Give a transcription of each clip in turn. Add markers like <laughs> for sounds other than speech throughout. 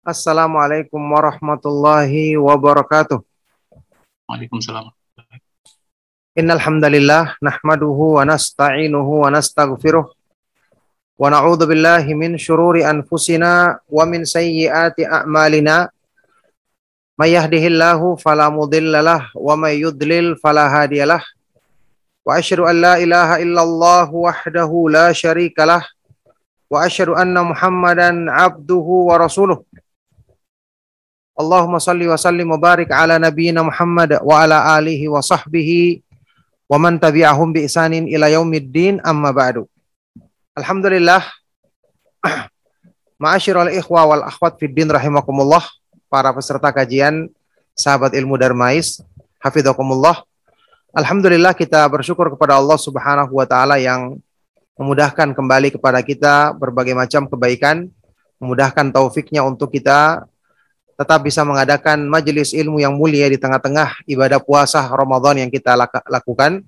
Assalamualaikum warahmatullahi wabarakatuh. Waalaikumsalam. Innal hamdalillah nahmaduhu wa nasta'inuhu wa nastaghfiruh wa na'udzu billahi min shururi anfusina wa min sayyiati a'malina. May yahdihillahu fala mudhillalah wa may yudlil fala hadiyalah. Wa asyhadu an la ilaha illallah wahdahu la syarikalah wa asyhadu anna Muhammadan abduhu wa rasuluh. Allahumma salli wa sallim wa barik ala nabiyyina Muhammad wa ala alihi wa sahbihi wa man tabi'ahum bi isanin ila yaumiddin amma ba'du. Alhamdulillah <clears throat> Ma'asyiral ikhwa wal akhwat fid din rahimakumullah para peserta kajian sahabat ilmu Darmais hafizakumullah. Alhamdulillah kita bersyukur kepada Allah Subhanahu wa taala yang memudahkan kembali kepada kita berbagai macam kebaikan, memudahkan taufiknya untuk kita tetap bisa mengadakan majelis ilmu yang mulia di tengah-tengah ibadah puasa Ramadan yang kita lakukan.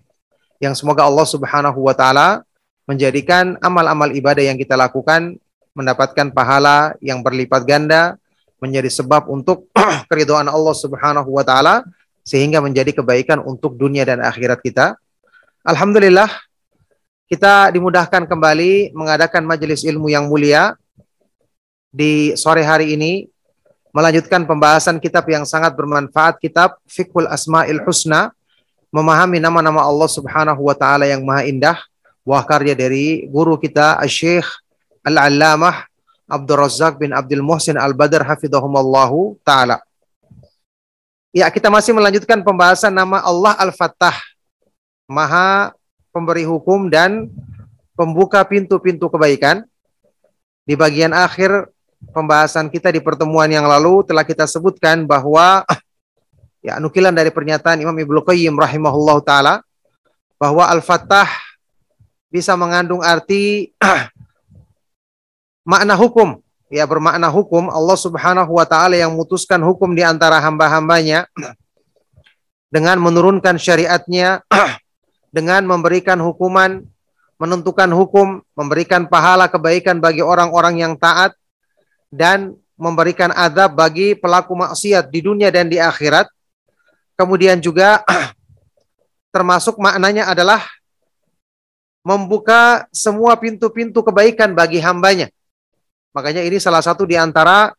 Yang semoga Allah Subhanahu wa taala menjadikan amal-amal ibadah yang kita lakukan mendapatkan pahala yang berlipat ganda menjadi sebab untuk <clears throat> keridhaan Allah Subhanahu wa taala sehingga menjadi kebaikan untuk dunia dan akhirat kita. Alhamdulillah kita dimudahkan kembali mengadakan majelis ilmu yang mulia di sore hari ini melanjutkan pembahasan kitab yang sangat bermanfaat kitab Fiqhul Asmaul Husna memahami nama-nama Allah Subhanahu wa taala yang maha indah buah karya dari guru kita Syekh Al-Allamah Abdul Razak bin Abdul Muhsin Al-Badr hafidhahumallahu taala. Ya, kita masih melanjutkan pembahasan nama Allah Al-Fattah. Maha pemberi hukum dan pembuka pintu-pintu kebaikan. Di bagian akhir pembahasan kita di pertemuan yang lalu telah kita sebutkan bahwa <coughs> ya nukilan dari pernyataan Imam Ibnu Qayyim rahimahullah taala bahwa Al-Fattah bisa mengandung arti <coughs> makna hukum. Ya bermakna hukum. Allah Subhanahu wa taala yang memutuskan hukum di antara hamba-hambanya <coughs> dengan menurunkan syariatnya dengan memberikan hukuman menentukan hukum memberikan pahala kebaikan bagi orang-orang yang taat dan memberikan adab bagi pelaku maksiat di dunia dan di akhirat. Kemudian juga <clears throat> termasuk maknanya adalah membuka semua pintu-pintu kebaikan bagi hambanya. Makanya ini salah satu di antara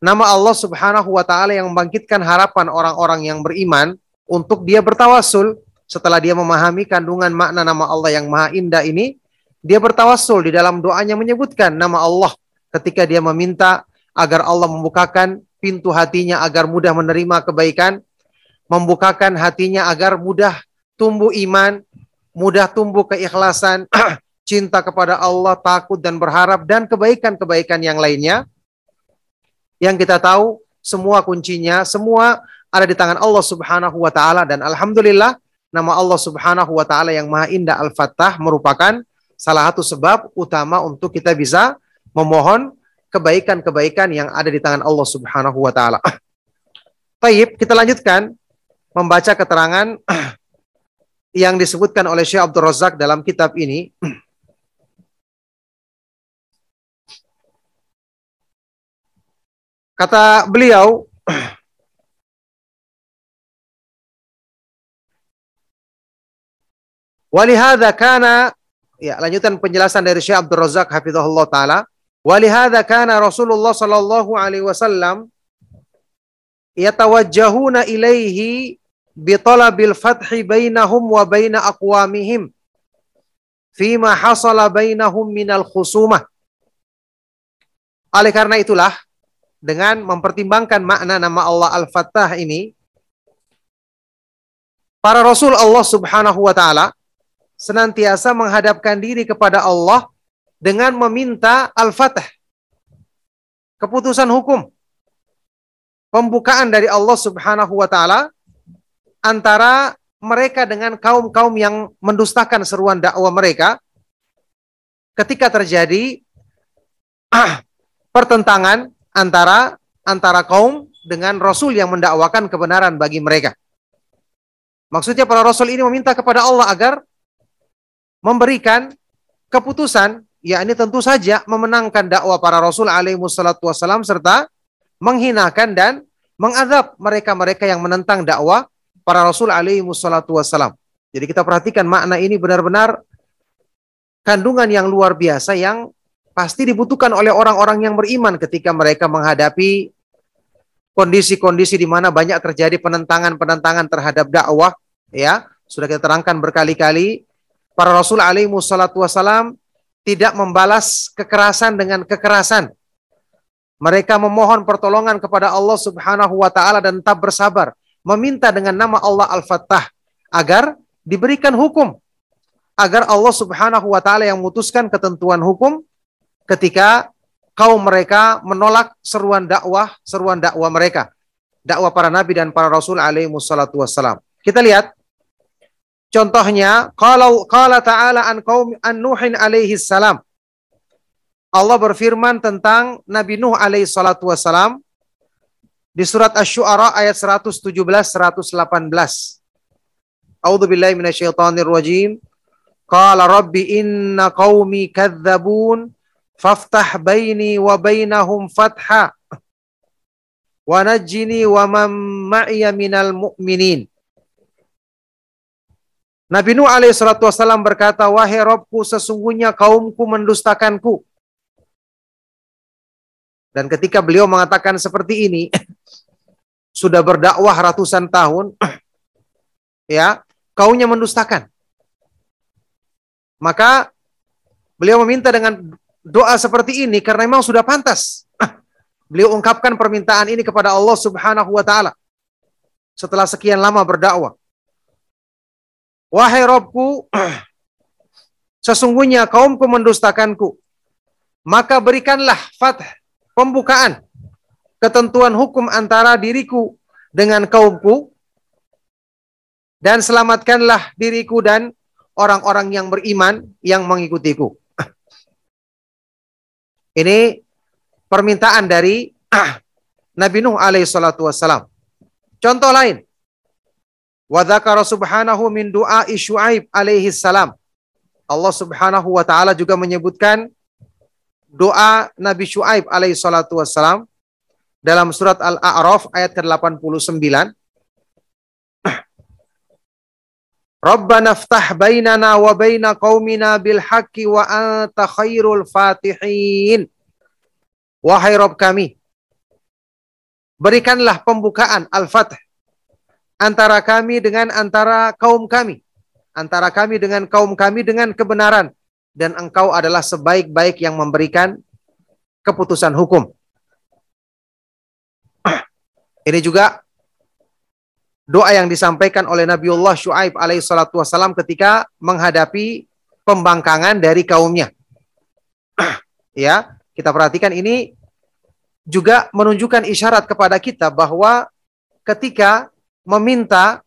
nama Allah Subhanahu wa taala yang membangkitkan harapan orang-orang yang beriman untuk dia bertawasul setelah dia memahami kandungan makna nama Allah yang maha indah ini, dia bertawasul di dalam doanya menyebutkan nama Allah ketika dia meminta agar Allah membukakan pintu hatinya agar mudah menerima kebaikan, membukakan hatinya agar mudah tumbuh iman, mudah tumbuh keikhlasan, <clears throat> cinta kepada Allah, takut dan berharap dan kebaikan-kebaikan yang lainnya. Yang kita tahu semua kuncinya, semua ada di tangan Allah Subhanahu wa taala dan alhamdulillah nama Allah Subhanahu wa taala yang Maha Indah Al-Fattah merupakan salah satu sebab utama untuk kita bisa memohon kebaikan-kebaikan yang ada di tangan Allah Subhanahu wa taala. <clears throat> Baik, kita lanjutkan membaca keterangan <clears throat> yang disebutkan oleh Syekh Abdul Razak dalam kitab ini. <clears throat> Kata beliau, Walihada kana ya lanjutan penjelasan dari Syekh Abdul Razak hafizahullah taala walihada kana Rasulullah sallallahu alaihi wasallam yatawajjahuna ilaihi talabil fathi bainahum wa baina aqwamihim fima hasala bainahum minal khusumah. Oleh karena itulah dengan mempertimbangkan makna nama Allah Al-Fattah ini, para Rasul Allah Subhanahu wa Ta'ala senantiasa menghadapkan diri kepada Allah dengan meminta Al-Fatah, keputusan hukum. pembukaan dari Allah Subhanahu wa taala antara mereka dengan kaum-kaum yang mendustakan seruan dakwah mereka ketika terjadi ah, <clears throat> pertentangan antara antara kaum dengan rasul yang mendakwakan kebenaran bagi mereka. Maksudnya para rasul ini meminta kepada Allah agar memberikan keputusan yakni tentu saja memenangkan dakwah para rasul alaihi wassalatu wassalam serta menghinakan dan mengadab mereka-mereka yang menentang dakwah para rasul alaihi wassalatu wassalam. Jadi kita perhatikan makna ini benar-benar kandungan yang luar biasa yang pasti dibutuhkan oleh orang-orang yang beriman ketika mereka menghadapi kondisi-kondisi di mana banyak terjadi penentangan-penentangan terhadap dakwah ya sudah kita terangkan berkali-kali para rasul alaihi wassalatu wassalam tidak membalas kekerasan dengan kekerasan mereka memohon pertolongan kepada Allah Subhanahu wa taala dan tetap bersabar meminta dengan nama Allah Al-Fattah agar diberikan hukum agar Allah Subhanahu wa taala yang memutuskan ketentuan hukum ketika kaum mereka menolak seruan dakwah, seruan dakwah mereka. Dakwah para nabi dan para rasul alaihi wassalam. Kita lihat contohnya kalau qala ta'ala an qaum an Nuhin alaihi salam. Allah berfirman tentang Nabi Nuh alaihi salatu wassalam di surat Asy-Syu'ara ayat 117 118. A'udzu billahi minasyaitonir rajim. Qala rabbi inna qaumi kadzabun faftah baini wa bainahum fatha wa najjini wa man ma'iya minal mu'minin. Nabi Nuh alaihi salatu wasallam berkata, "Wahai Rabbku, sesungguhnya kaumku mendustakanku." Dan ketika beliau mengatakan seperti ini, <coughs> sudah berdakwah ratusan tahun, <coughs> ya, kaumnya mendustakan. Maka beliau meminta dengan doa seperti ini karena memang sudah pantas. <coughs> Beliau ungkapkan permintaan ini kepada Allah Subhanahu wa taala setelah sekian lama berdakwah. Wahai Robku, <clears throat> sesungguhnya kaumku mendustakanku. Maka berikanlah fath, pembukaan, ketentuan hukum antara diriku dengan kaumku, dan selamatkanlah diriku dan orang-orang yang beriman yang mengikutiku. <clears throat> Ini permintaan dari <clears throat> Nabi Nuh alaihi salatu wassalam. Contoh lain. Wa dzakara subhanahu min du'a Syuaib alaihi salam. Allah Subhanahu wa taala juga menyebutkan doa Nabi Syuaib alaihi salatu wassalam dalam surat Al-A'raf ayat ke-89 Rabbana ftah bainana wa baina qaumina bil haqqi wa anta khairul fatihin. Wahai Rabb kami, berikanlah pembukaan Al-Fath antara kami dengan antara kaum kami, antara kami dengan kaum kami dengan kebenaran dan engkau adalah sebaik-baik yang memberikan keputusan hukum. Ini juga doa yang disampaikan oleh Nabiullah Shu'aib alaihi salatu ketika menghadapi pembangkangan dari kaumnya. <clears throat> ya, kita perhatikan ini juga menunjukkan isyarat kepada kita bahwa ketika meminta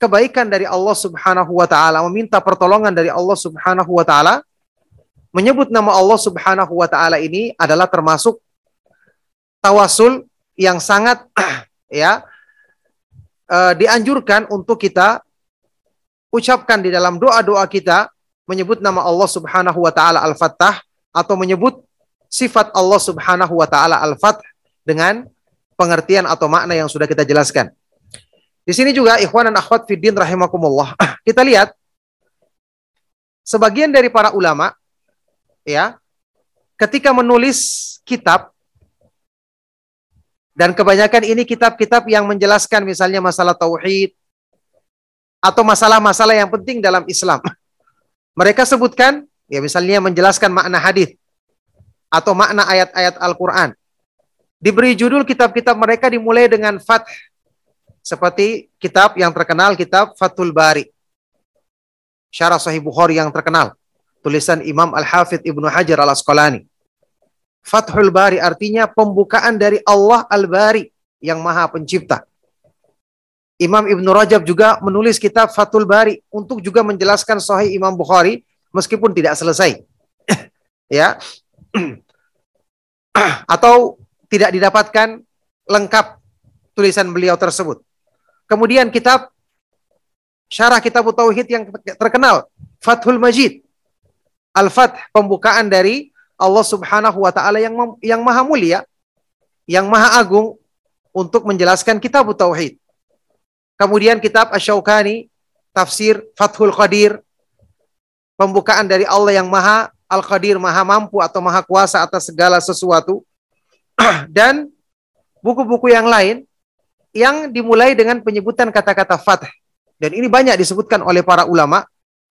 kebaikan dari Allah Subhanahu wa taala, meminta pertolongan dari Allah Subhanahu wa taala, menyebut nama Allah Subhanahu wa taala ini adalah termasuk tawasul yang sangat <clears throat> ya uh, dianjurkan untuk kita ucapkan di dalam doa-doa kita menyebut nama Allah Subhanahu wa taala Al-Fattah atau menyebut sifat Allah Subhanahu wa taala Al-Fath dengan pengertian atau makna yang sudah kita jelaskan. Di sini juga ikhwan dan akhwat fiddin rahimakumullah. Kita lihat sebagian dari para ulama ya ketika menulis kitab dan kebanyakan ini kitab-kitab yang menjelaskan misalnya masalah tauhid atau masalah-masalah yang penting dalam Islam. Mereka sebutkan ya misalnya menjelaskan makna hadis atau makna ayat-ayat Al-Qur'an. Diberi judul kitab-kitab mereka dimulai dengan fath seperti kitab yang terkenal kitab Fathul Bari. Syarah Sahih Bukhari yang terkenal tulisan Imam Al-Hafidh Ibnu Hajar Al-Asqalani. Fathul Bari artinya pembukaan dari Allah Al-Bari. yang Maha Pencipta. Imam Ibnu Rajab juga menulis kitab Fathul Bari untuk juga menjelaskan Sahih Imam Bukhari meskipun tidak selesai. <coughs> ya. <coughs> Atau tidak didapatkan lengkap tulisan beliau tersebut. Kemudian kitab syarah kitab Tauhid yang terkenal, Fathul Majid. Al-Fath, pembukaan dari Allah Subhanahu wa taala yang yang maha mulia, yang maha agung untuk menjelaskan kitab Tauhid. Kemudian kitab Asy-Syaukani, tafsir Fathul Qadir, pembukaan dari Allah yang maha Al-Qadir, maha mampu atau maha kuasa atas segala sesuatu. <clears throat> Dan buku-buku yang lain yang dimulai dengan penyebutan kata-kata fath. Dan ini banyak disebutkan oleh para ulama,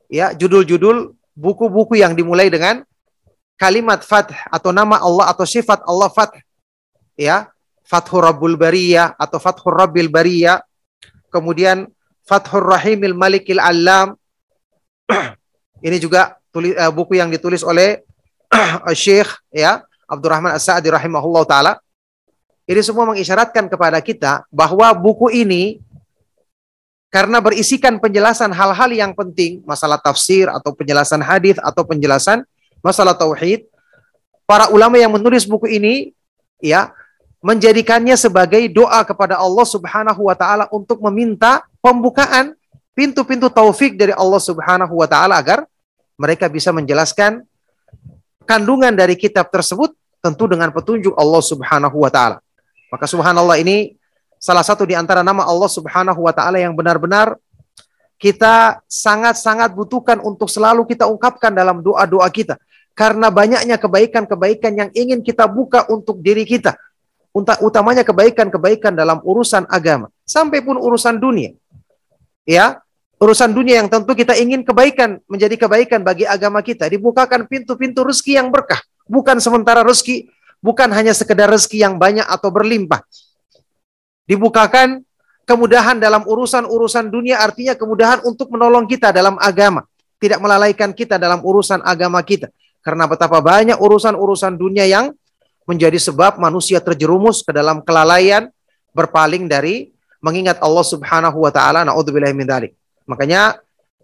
ya judul-judul buku-buku yang dimulai dengan kalimat fath atau nama Allah atau sifat Allah fath. Ya, Fathur Rabbul Bariyah atau Fathur Rabbil Bariyah. Kemudian Fathur Rahimil Malikil Alam. <clears throat> ini juga tulis, uh, buku yang ditulis oleh <clears throat> Syekh ya Abdurrahman As-Sa'di rahimahullah taala ini semua mengisyaratkan kepada kita bahwa buku ini karena berisikan penjelasan hal-hal yang penting, masalah tafsir atau penjelasan hadis atau penjelasan masalah tauhid, para ulama yang menulis buku ini ya menjadikannya sebagai doa kepada Allah Subhanahu wa taala untuk meminta pembukaan pintu-pintu taufik dari Allah Subhanahu wa taala agar mereka bisa menjelaskan kandungan dari kitab tersebut tentu dengan petunjuk Allah Subhanahu wa taala. Maka subhanallah ini salah satu di antara nama Allah Subhanahu wa taala yang benar-benar kita sangat-sangat butuhkan untuk selalu kita ungkapkan dalam doa-doa kita. Karena banyaknya kebaikan-kebaikan yang ingin kita buka untuk diri kita. Utamanya kebaikan-kebaikan dalam urusan agama. Sampai pun urusan dunia. Ya, urusan dunia yang tentu kita ingin kebaikan menjadi kebaikan bagi agama kita. Dibukakan pintu-pintu rezeki yang berkah. Bukan sementara rezeki bukan hanya sekedar rezeki yang banyak atau berlimpah. Dibukakan kemudahan dalam urusan-urusan dunia artinya kemudahan untuk menolong kita dalam agama, tidak melalaikan kita dalam urusan agama kita. Karena betapa banyak urusan-urusan dunia yang menjadi sebab manusia terjerumus ke dalam kelalaian, berpaling dari mengingat Allah Subhanahu wa taala. Nauzubillahi min. Makanya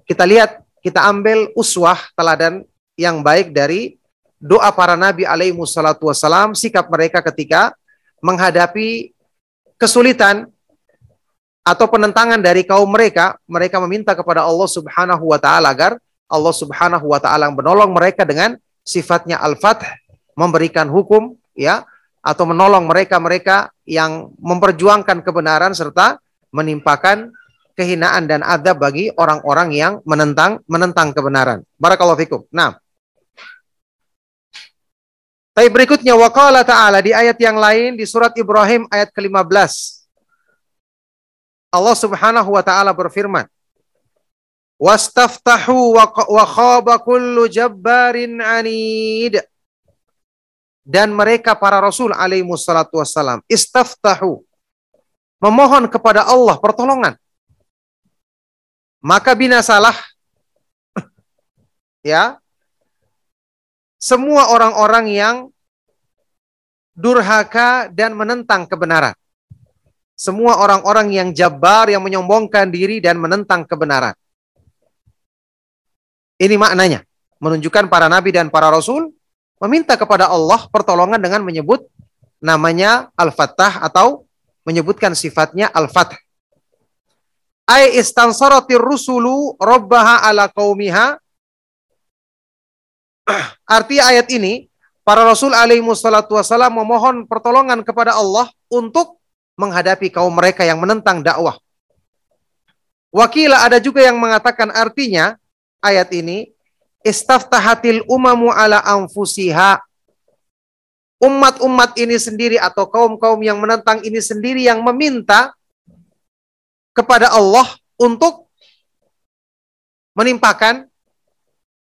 kita lihat, kita ambil uswah teladan yang baik dari doa para nabi alaihi wassalatu wassalam, sikap mereka ketika menghadapi kesulitan atau penentangan dari kaum mereka, mereka meminta kepada Allah Subhanahu wa taala agar Allah Subhanahu wa taala menolong mereka dengan sifatnya al-fath, memberikan hukum ya atau menolong mereka-mereka yang memperjuangkan kebenaran serta menimpakan kehinaan dan adab bagi orang-orang yang menentang menentang kebenaran. Barakallahu fikum. Nah, tapi berikutnya waqala ta'ala di ayat yang lain di surat Ibrahim ayat ke-15. Allah Subhanahu wa taala berfirman, "Wastaftahu wa khaba kullu jabbarin anid." Dan mereka para rasul alaihi wassalatu wassalam istaftahu memohon kepada Allah pertolongan. Maka binasalah <clears throat> ya semua orang-orang yang durhaka dan menentang kebenaran. Semua orang-orang yang jabar, yang menyombongkan diri dan menentang kebenaran. Ini maknanya. Menunjukkan para nabi dan para rasul meminta kepada Allah pertolongan dengan menyebut namanya Al-Fattah atau menyebutkan sifatnya Al-Fath. Ay istansaratir rusulu rabbaha ala qaumiha <clears throat> Arti ayat ini, para Rasul alaihi wassalatu wassalam memohon pertolongan kepada Allah untuk menghadapi kaum mereka yang menentang dakwah. Wakila ada juga yang mengatakan artinya ayat ini istaftahatil umamu ala anfusiha umat-umat ini sendiri atau kaum-kaum yang menentang ini sendiri yang meminta kepada Allah untuk menimpakan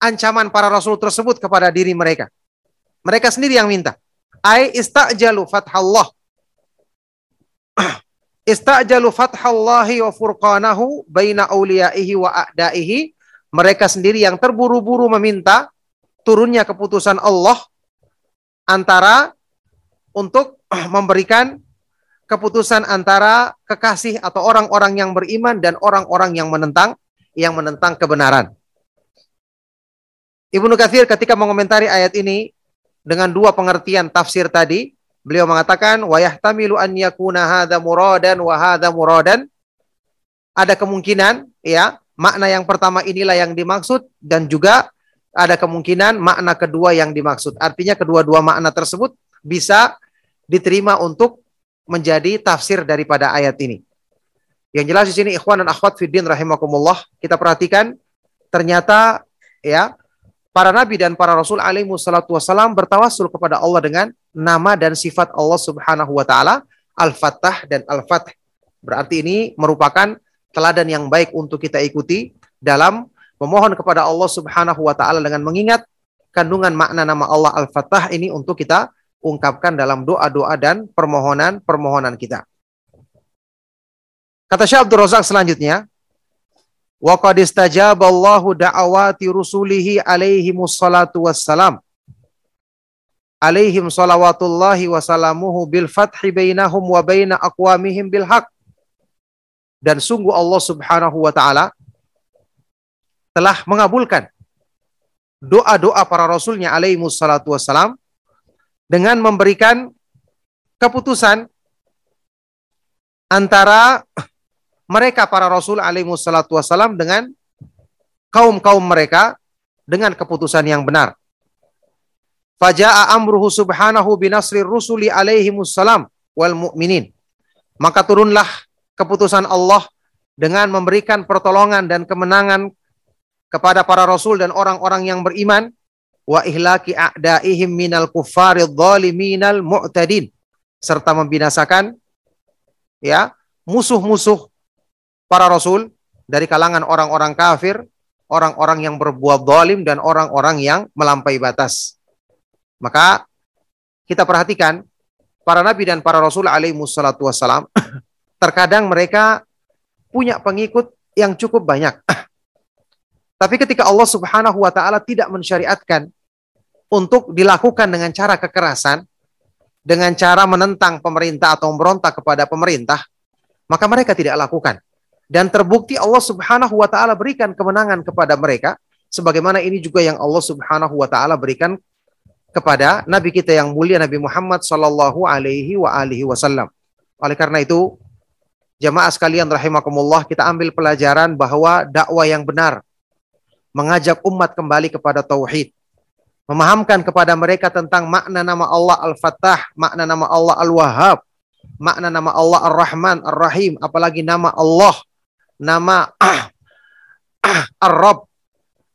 ancaman para rasul tersebut kepada diri mereka. Mereka sendiri yang minta. Ai istajalu fathallah. <clears throat> istajalu fathallahi wa furqanahu baina awliyaihi wa a'daihi. Mereka sendiri yang terburu-buru meminta turunnya keputusan Allah antara untuk <clears throat> memberikan keputusan antara kekasih atau orang-orang yang beriman dan orang-orang yang menentang yang menentang kebenaran. Ibnu Katsir ketika mengomentari ayat ini dengan dua pengertian tafsir tadi, beliau mengatakan wa yahtamilu an yakuna hadza muradan wa hadza muradan. Ada kemungkinan ya, makna yang pertama inilah yang dimaksud dan juga ada kemungkinan makna kedua yang dimaksud. Artinya kedua-dua makna tersebut bisa diterima untuk menjadi tafsir daripada ayat ini. Yang jelas di sini ikhwan dan akhwat fiddin rahimakumullah, kita perhatikan ternyata ya para nabi dan para rasul alaihi wassalatu wassalam bertawasul kepada Allah dengan nama dan sifat Allah Subhanahu wa taala Al-Fattah dan Al-Fath. Berarti ini merupakan teladan yang baik untuk kita ikuti dalam memohon kepada Allah Subhanahu wa taala dengan mengingat kandungan makna nama Allah Al-Fattah ini untuk kita ungkapkan dalam doa-doa dan permohonan-permohonan kita. Kata Syekh Abdul Razak selanjutnya, wa qad istajaballahu da'awati rusulihi alaihi musallatu wassalam alaihim salawatullahi wa salamuhu bil fathi bainahum wa baina aqwamihim bil haq dan sungguh Allah Subhanahu wa taala telah mengabulkan doa-doa para rasulnya alaihi musallatu wassalam dengan memberikan keputusan antara mereka para rasul alaihi wassalatu wassalam dengan kaum-kaum mereka dengan keputusan yang benar. Faja'a amruhu subhanahu binasri rusuli alaihi wassalam wal mu'minin. Maka turunlah keputusan Allah dengan memberikan pertolongan dan kemenangan kepada para rasul dan orang-orang yang beriman wa ihlaki a'daihim minal kuffaridh dhaliminal mu'tadin serta membinasakan ya musuh-musuh para rasul dari kalangan orang-orang kafir, orang-orang yang berbuat zalim dan orang-orang yang melampaui batas. Maka kita perhatikan para nabi dan para rasul alaihi wassalatu wassalam <coughs> terkadang mereka punya pengikut yang cukup banyak. <coughs> Tapi ketika Allah Subhanahu wa taala tidak mensyariatkan untuk dilakukan dengan cara kekerasan, dengan cara menentang pemerintah atau memberontak kepada pemerintah, maka mereka tidak lakukan. Dan terbukti Allah Subhanahu wa taala berikan kemenangan kepada mereka sebagaimana ini juga yang Allah Subhanahu wa taala berikan kepada nabi kita yang mulia Nabi Muhammad sallallahu alaihi wa alihi wasallam. Oleh karena itu, jamaah sekalian rahimakumullah, kita ambil pelajaran bahwa dakwah yang benar mengajak umat kembali kepada tauhid memahamkan kepada mereka tentang makna nama Allah Al-Fattah, makna nama Allah Al-Wahhab, makna nama Allah Ar-Rahman, Ar-Rahim, apalagi nama Allah, nama Ar-Rabb,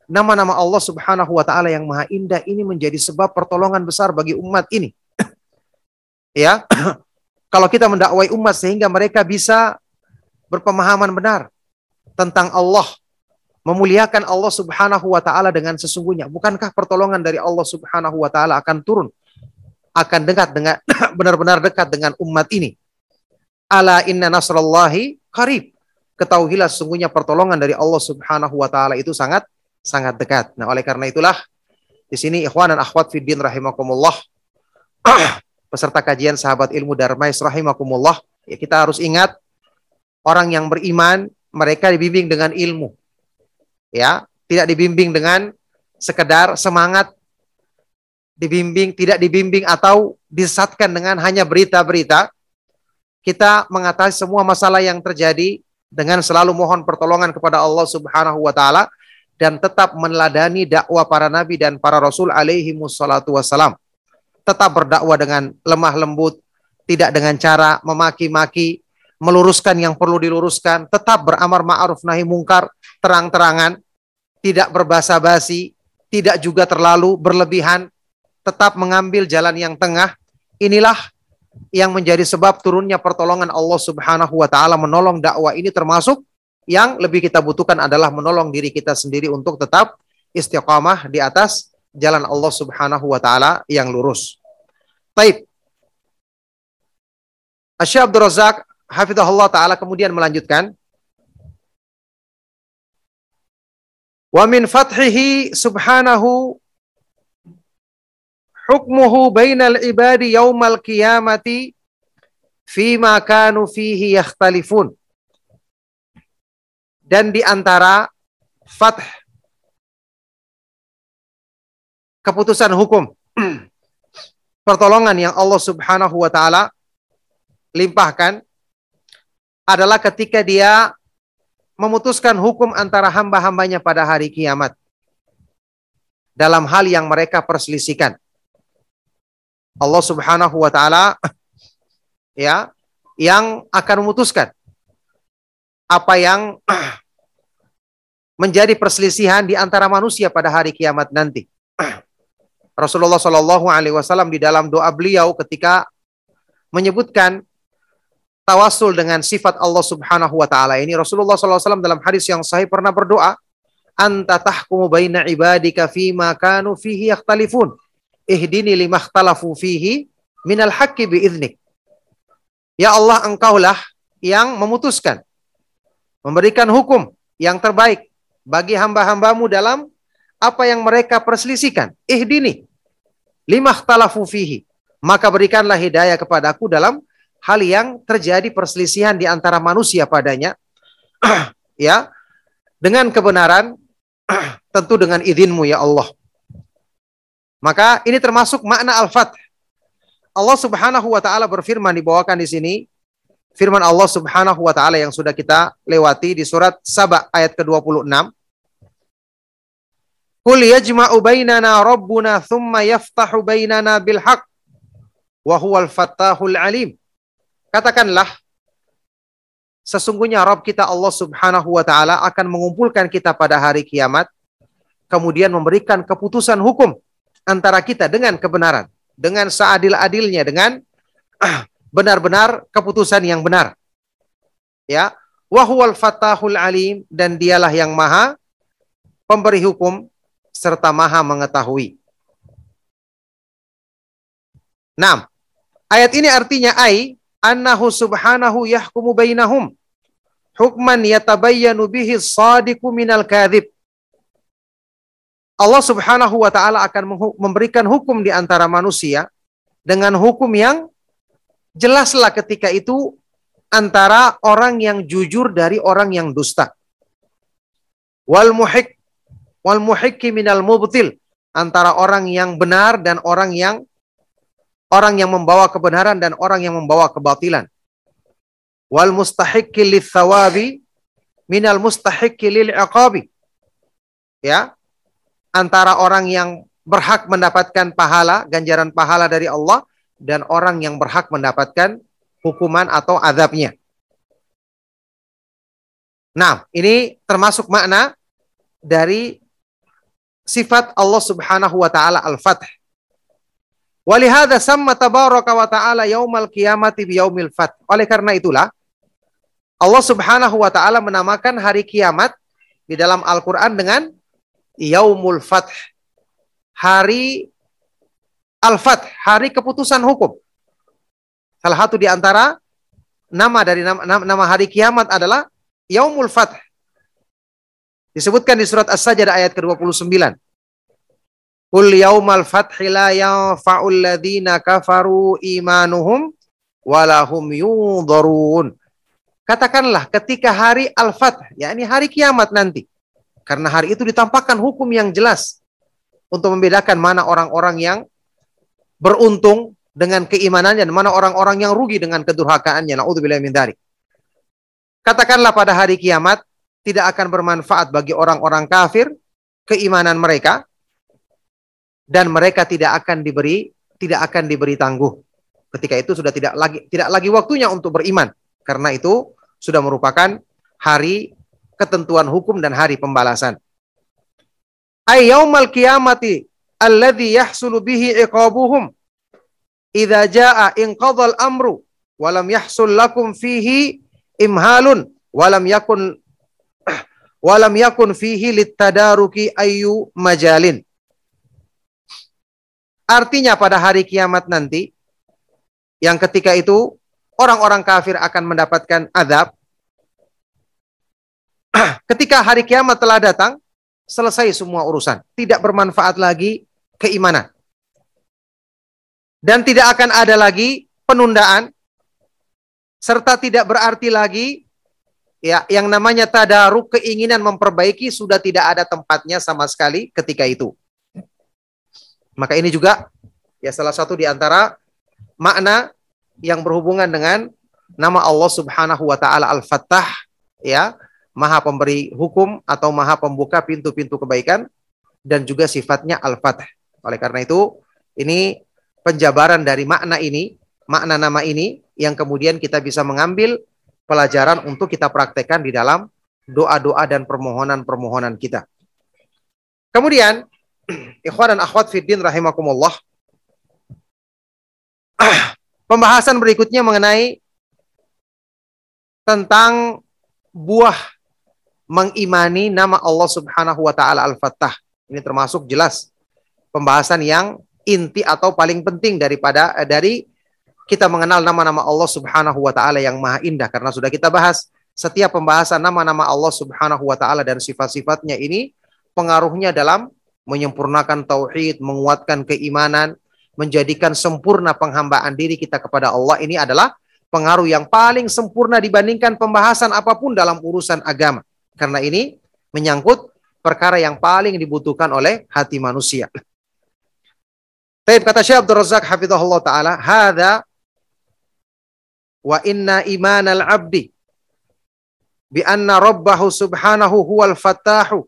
nama-nama Allah Subhanahu wa taala yang maha indah ini menjadi sebab pertolongan besar bagi umat ini. <clears throat> ya. <clears throat> Kalau kita mendakwai umat sehingga mereka bisa berpemahaman benar tentang Allah, memuliakan Allah Subhanahu wa taala dengan sesungguhnya. Bukankah pertolongan dari Allah Subhanahu wa taala akan turun? Akan dekat dengan <clears throat> benar-benar dekat dengan umat ini. Ala inna nasrallahi qarib. Ketahuilah sesungguhnya pertolongan dari Allah Subhanahu wa taala itu sangat sangat dekat. Nah, oleh karena itulah di sini ikhwan dan akhwat fiddin rahimakumullah <clears throat> peserta kajian sahabat ilmu Darmais rahimakumullah ya kita harus ingat orang yang beriman mereka dibimbing dengan ilmu. Ya tidak dibimbing dengan sekedar semangat. Dibimbing tidak dibimbing atau disesatkan dengan hanya berita-berita. Kita mengatasi semua masalah yang terjadi dengan selalu mohon pertolongan kepada Allah Subhanahu wa taala dan tetap meneladani dakwah para nabi dan para rasul alaihi wassalatu wassalam tetap berdakwah dengan lemah lembut tidak dengan cara memaki-maki meluruskan yang perlu diluruskan tetap beramar ma'ruf nahi mungkar terang-terangan, tidak berbahasa basi, tidak juga terlalu berlebihan, tetap mengambil jalan yang tengah. Inilah yang menjadi sebab turunnya pertolongan Allah Subhanahu wa taala menolong dakwah ini termasuk yang lebih kita butuhkan adalah menolong diri kita sendiri untuk tetap istiqamah di atas jalan Allah Subhanahu wa taala yang lurus. Taib. Asy Abdul Razak hafizahullah taala kemudian melanjutkan Wa min fathihi subhanahu hukmuhu bainal ibadi yaumal qiyamati fima kanu fihi yakhtalifun. Dan di antara fath keputusan hukum <clears throat> pertolongan yang Allah Subhanahu wa taala limpahkan adalah ketika dia memutuskan hukum antara hamba-hambanya pada hari kiamat dalam hal yang mereka perselisihkan. Allah Subhanahu wa taala <laughs> ya yang akan memutuskan apa yang <clears throat> menjadi perselisihan di antara manusia pada hari kiamat nanti. <clears throat> Rasulullah Shallallahu Alaihi Wasallam di dalam doa beliau ketika menyebutkan tawasul dengan sifat Allah Subhanahu Wa Taala ini Rasulullah SAW dalam hadis yang sahih pernah berdoa anta tahkumu baina ibadika fima kanu fihi yakhtalifun ihdini lima ikhtalafu fihi minal haqqi biiznik ya Allah engkaulah yang memutuskan memberikan hukum yang terbaik bagi hamba-hambamu dalam apa yang mereka perselisihkan. Ihdini lima ikhtalafu fihi. Maka berikanlah hidayah kepadaku dalam hal yang terjadi perselisihan di antara manusia padanya. <clears throat> Ya dengan kebenaran <clears throat> tentu dengan izinmu ya Allah. Maka ini termasuk makna al-fath. Allah Subhanahu wa taala berfirman dibawakan di sini firman Allah Subhanahu wa taala yang sudah kita lewati di surat Saba ayat ke-26. Qul yajma'u bainana rabbuna thumma yaftahu bainana bil haqq wa huwal fattahul alim. Katakanlah Sesungguhnya Rabb kita Allah Subhanahu wa taala akan mengumpulkan kita pada hari kiamat kemudian memberikan keputusan hukum antara kita dengan kebenaran, dengan seadil-adilnya dengan <clears throat> benar-benar keputusan yang benar. Ya, wa huwal fatahul alim dan dialah yang maha pemberi hukum serta maha mengetahui. Nah, ayat ini artinya ai annahu subhanahu yahkumu bainahum hukman yatabayyanu bihi sadiqu minal kadhib. Allah Subhanahu wa taala akan memberikan hukum di antara manusia dengan hukum yang jelaslah ketika itu antara orang yang jujur dari orang yang dusta. Wal muhik wal muhikki minal mubtil antara orang yang benar dan orang yang orang yang membawa kebenaran dan orang yang membawa kebatilan wal mustahiqqi lithawabi minal mustahiqqi lil iqabi. Ya. Antara orang yang berhak mendapatkan pahala, ganjaran pahala dari Allah dan orang yang berhak mendapatkan hukuman atau azabnya. Nah, ini termasuk makna dari sifat Allah Subhanahu wa taala Al-Fath. Walihada samma tabaraka wa ta'ala yaumal qiyamati biyaumil fath. Oleh karena itulah Allah Subhanahu wa taala menamakan hari kiamat di dalam Al-Qur'an dengan Yaumul Fath. Hari Al-Fath, hari keputusan hukum. Salah satu di antara nama dari nama, nama hari kiamat adalah Yaumul Fath. Disebutkan di surat As-Sajdah ayat ke-29. Qul yaumal fathi la yanfa'ul ladzina kafaru imanuhum walahum yudharun. Katakanlah ketika hari Al-Fath, yakni hari kiamat nanti. Karena hari itu ditampakkan hukum yang jelas untuk membedakan mana orang-orang yang beruntung dengan keimanannya dan mana orang-orang yang rugi dengan kedurhakaannya. Nauzubillah min. Katakanlah pada hari kiamat tidak akan bermanfaat bagi orang-orang kafir keimanan mereka dan mereka tidak akan diberi tidak akan diberi tangguh. Ketika itu sudah tidak lagi tidak lagi waktunya untuk beriman. Karena itu sudah merupakan hari ketentuan hukum dan hari pembalasan. Ayyaumal qiyamati alladhi yahsulu bihi iqabuhum idza jaa inqadha al-amru wa lam yahsul lakum fihi imhalun wa lam yakun <clears throat> wa lam yakun fihi litadaruki ayyu majalin. Artinya pada hari kiamat nanti yang ketika itu orang-orang kafir akan mendapatkan azab. <clears throat> Ketika hari kiamat telah datang, selesai semua urusan. Tidak bermanfaat lagi keimanan. Dan tidak akan ada lagi penundaan serta tidak berarti lagi ya yang namanya tadaruk keinginan memperbaiki sudah tidak ada tempatnya sama sekali ketika itu. Maka ini juga ya salah satu di antara makna yang berhubungan dengan nama Allah Subhanahu wa taala Al-Fattah ya, Maha pemberi hukum atau Maha pembuka pintu-pintu kebaikan dan juga sifatnya Al-Fath. Oleh karena itu, ini penjabaran dari makna ini, makna nama ini yang kemudian kita bisa mengambil pelajaran untuk kita praktekkan di dalam doa-doa dan permohonan-permohonan kita. Kemudian, <clears throat> ikhwan dan akhwat fiddin rahimakumullah. <clears throat> Pembahasan berikutnya mengenai tentang buah mengimani nama Allah Subhanahu wa taala Al-Fattah. Ini termasuk jelas pembahasan yang inti atau paling penting daripada eh, dari kita mengenal nama-nama Allah Subhanahu wa taala yang maha indah karena sudah kita bahas setiap pembahasan nama-nama Allah Subhanahu wa taala dan sifat-sifatnya ini pengaruhnya dalam menyempurnakan tauhid, menguatkan keimanan, menjadikan sempurna penghambaan diri kita kepada Allah ini adalah pengaruh yang paling sempurna dibandingkan pembahasan apa pun dalam urusan agama. Karena ini menyangkut perkara yang paling dibutuhkan oleh hati manusia. Taib kata Syekh Abdul Razak hafizahullah taala, "Hadza wa inna imanal abdi bi anna rabbahu subhanahu huwal fattahu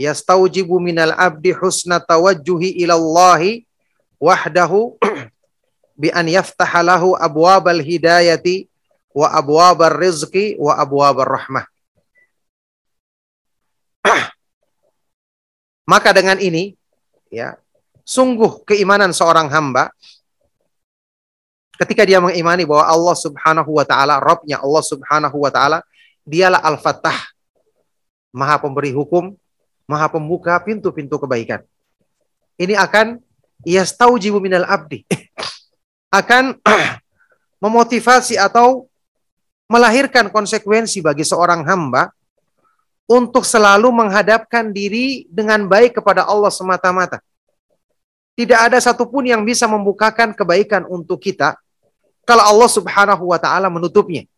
yastaujibu minal abdi husna tawajjuhi ila Allah wahdahu bi an yaftaha lahu abwabal hidayati wa abwabar rizqi wa abwabar rahmah." <clears throat> Maka dengan ini, ya, sungguh keimanan seorang hamba ketika dia mengimani bahwa Allah Subhanahu wa taala, Rabbnya Allah Subhanahu wa taala, dialah Al-Fattah, Maha pemberi hukum, Maha pembuka pintu-pintu kebaikan. Ini akan yastaujibu minal abdi. <clears throat> akan <clears throat> memotivasi atau melahirkan konsekuensi bagi seorang hamba untuk selalu menghadapkan diri dengan baik kepada Allah semata-mata. Tidak ada satupun yang bisa membukakan kebaikan untuk kita kalau Allah Subhanahu wa taala menutupnya.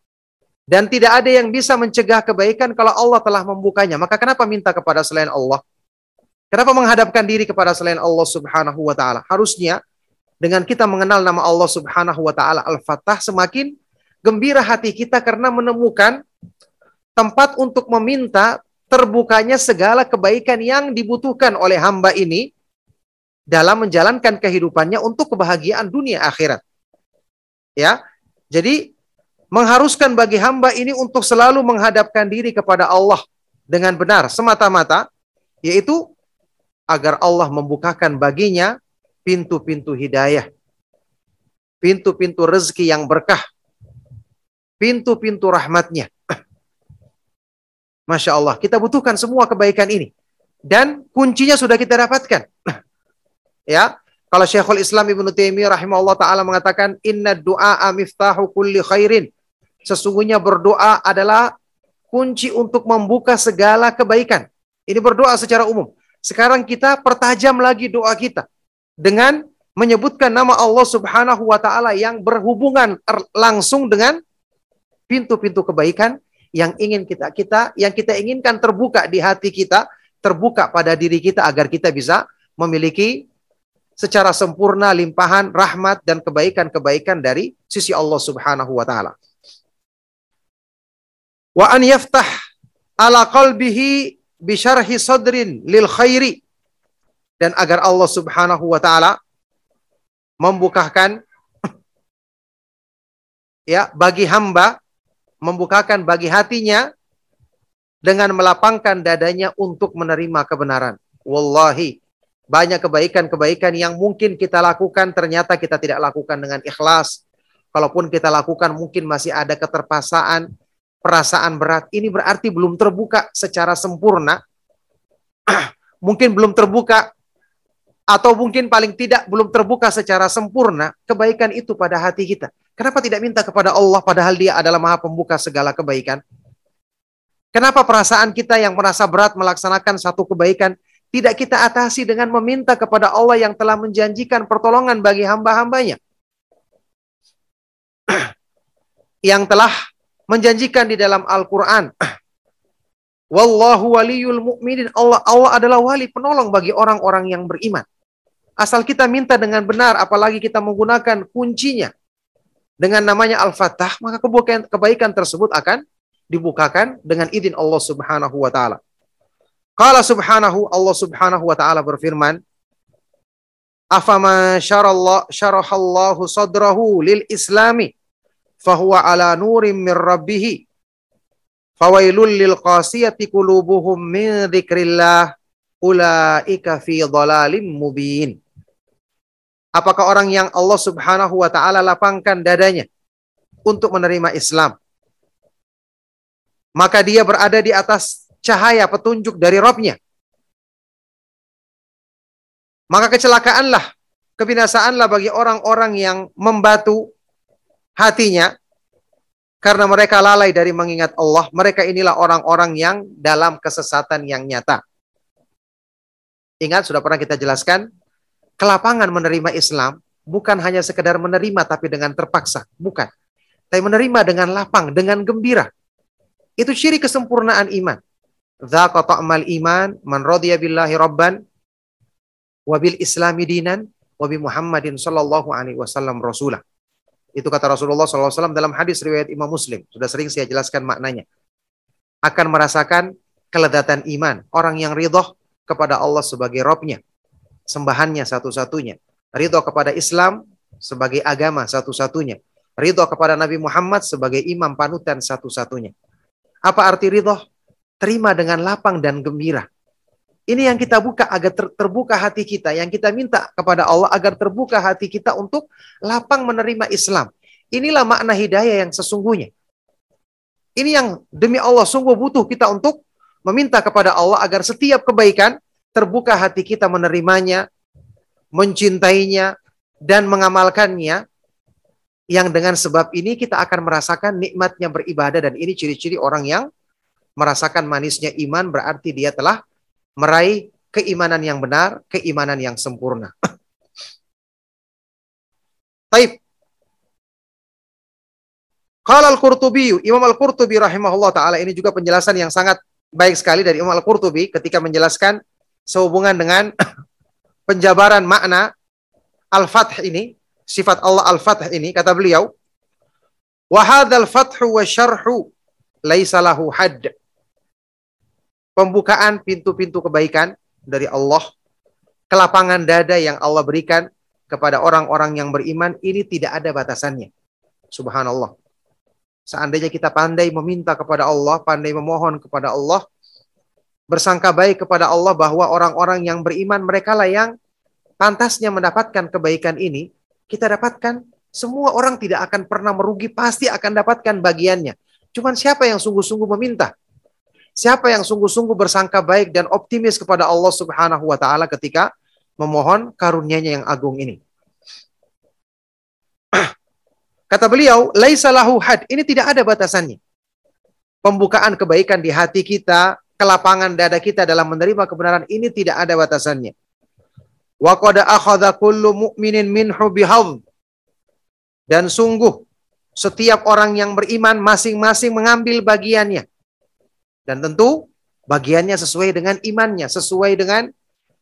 Dan tidak ada yang bisa mencegah kebaikan kalau Allah telah membukanya. Maka kenapa minta kepada selain Allah? Kenapa menghadapkan diri kepada selain Allah Subhanahu wa taala? Harusnya dengan kita mengenal nama Allah Subhanahu wa taala Al-Fattah semakin gembira hati kita karena menemukan tempat untuk meminta terbukanya segala kebaikan yang dibutuhkan oleh hamba ini dalam menjalankan kehidupannya untuk kebahagiaan dunia akhirat. Ya. Jadi mengharuskan bagi hamba ini untuk selalu menghadapkan diri kepada Allah dengan benar semata-mata yaitu agar Allah membukakan baginya pintu-pintu hidayah, pintu-pintu rezeki yang berkah, pintu-pintu rahmatnya. Masya Allah, kita butuhkan semua kebaikan ini. Dan kuncinya sudah kita dapatkan. <clears throat> ya, kalau Syekhul Islam Ibnu Taimiyah rahimahullah taala mengatakan inna du'a miftahu kulli khairin. Sesungguhnya berdoa adalah kunci untuk membuka segala kebaikan. Ini berdoa secara umum. Sekarang kita pertajam lagi doa kita dengan menyebutkan nama Allah Subhanahu wa taala yang berhubungan er, langsung dengan pintu-pintu kebaikan yang ingin kita kita yang kita inginkan terbuka di hati kita, terbuka pada diri kita agar kita bisa memiliki secara sempurna limpahan rahmat dan kebaikan-kebaikan dari sisi Allah Subhanahu wa taala. Wa an yaftah ala qalbihi bi syarhi sadrin lil khairi dan agar Allah Subhanahu wa taala membukakan <clears throat> ya bagi hamba membukakan bagi hatinya dengan melapangkan dadanya untuk menerima kebenaran. Wallahi, banyak kebaikan-kebaikan yang mungkin kita lakukan ternyata kita tidak lakukan dengan ikhlas. Kalaupun kita lakukan mungkin masih ada keterpaksaan, perasaan berat. Ini berarti belum terbuka secara sempurna. <clears throat> mungkin belum terbuka atau mungkin paling tidak belum terbuka secara sempurna kebaikan itu pada hati kita. Kenapa tidak minta kepada Allah padahal dia adalah maha pembuka segala kebaikan? Kenapa perasaan kita yang merasa berat melaksanakan satu kebaikan tidak kita atasi dengan meminta kepada Allah yang telah menjanjikan pertolongan bagi hamba-hambanya? <clears throat> yang telah menjanjikan di dalam Al-Qur'an <clears throat> Wallahu waliyul mu'minin. Allah Allah adalah wali penolong bagi orang-orang yang beriman. Asal kita minta dengan benar, apalagi kita menggunakan kuncinya dengan namanya Al-Fatah, maka kebaikan, kebaikan tersebut akan dibukakan dengan izin Allah Subhanahu wa taala. Qala subhanahu Allah Subhanahu wa taala berfirman, "Afama syarallah syarahallahu sadrahu lil islami fahuwa ala nurim min rabbih Fawailul lil qasiyati qulubuhum min dzikrillah ulaika fi dhalalim mubin. Apakah orang yang Allah Subhanahu wa taala lapangkan dadanya untuk menerima Islam? Maka dia berada di atas cahaya petunjuk dari Robnya. Maka kecelakaanlah, kebinasaanlah bagi orang-orang yang membatu hatinya karena mereka lalai dari mengingat Allah, mereka inilah orang-orang yang dalam kesesatan yang nyata. Ingat, sudah pernah kita jelaskan, kelapangan menerima Islam bukan hanya sekedar menerima tapi dengan terpaksa, bukan. Tapi menerima dengan lapang, dengan gembira. Itu ciri kesempurnaan iman. Dzaka iman man radiya billahi rabban wa bil islami dinan wa bi Muhammadin sallallahu alaihi wasallam rasulah. Itu kata Rasulullah SAW dalam hadis riwayat Imam Muslim. Sudah sering saya jelaskan maknanya. Akan merasakan keledatan iman. Orang yang ridho kepada Allah sebagai Robnya. Sembahannya satu-satunya. Ridho kepada Islam sebagai agama satu-satunya. Ridho kepada Nabi Muhammad sebagai imam panutan satu-satunya. Apa arti ridho? Terima dengan lapang dan gembira. Ini yang kita buka agar ter terbuka hati kita, yang kita minta kepada Allah agar terbuka hati kita untuk lapang menerima Islam. Inilah makna hidayah yang sesungguhnya. Ini yang demi Allah sungguh butuh kita untuk meminta kepada Allah agar setiap kebaikan terbuka hati kita menerimanya, mencintainya, dan mengamalkannya. Yang dengan sebab ini kita akan merasakan nikmatnya beribadah dan ini ciri-ciri orang yang merasakan manisnya iman berarti dia telah meraih keimanan yang benar, keimanan yang sempurna. <clears throat> Taib. Qala al-Qurtubi, Imam al-Qurtubi rahimahullah taala ini juga penjelasan yang sangat baik sekali dari Imam al-Qurtubi ketika menjelaskan sehubungan dengan penjabaran makna al-fath ini, sifat Allah al-fath ini kata beliau, wa hadzal fathu wa syarhu laisa hadd pembukaan pintu-pintu kebaikan dari Allah, kelapangan dada yang Allah berikan kepada orang-orang yang beriman ini tidak ada batasannya. Subhanallah. Seandainya kita pandai meminta kepada Allah, pandai memohon kepada Allah, bersangka baik kepada Allah bahwa orang-orang yang beriman mereka lah yang pantasnya mendapatkan kebaikan ini, kita dapatkan semua orang tidak akan pernah merugi, pasti akan dapatkan bagiannya. Cuman siapa yang sungguh-sungguh meminta? Siapa yang sungguh-sungguh bersangka baik dan optimis kepada Allah Subhanahu wa taala ketika memohon karunia-Nya yang agung ini. <clears throat> Kata beliau, laisa lahu had. Ini tidak ada batasannya. Pembukaan kebaikan di hati kita, kelapangan dada kita dalam menerima kebenaran ini tidak ada batasannya. Wa qad akhadha kullu mu'minin minhu. Dan sungguh setiap orang yang beriman masing-masing mengambil bagiannya. Dan tentu bagiannya sesuai dengan imannya, sesuai dengan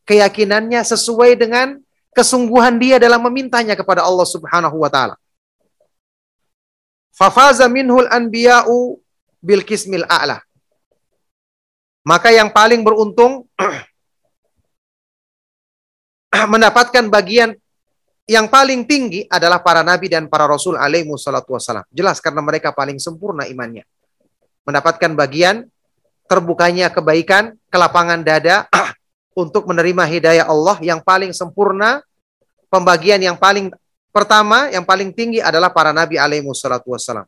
keyakinannya, sesuai dengan kesungguhan dia dalam memintanya kepada Allah Subhanahu wa taala. Fafaza minhul anbiya'u bil kismil a'la. Maka yang paling beruntung <clears throat> mendapatkan bagian yang paling tinggi adalah para nabi dan para rasul alaihi wassalatu wassalam. Jelas karena mereka paling sempurna imannya. Mendapatkan bagian terbukanya kebaikan, kelapangan dada <clears throat> untuk menerima hidayah Allah yang paling sempurna. Pembagian yang paling pertama, yang paling tinggi adalah para nabi alaihi wassalatu wassalam.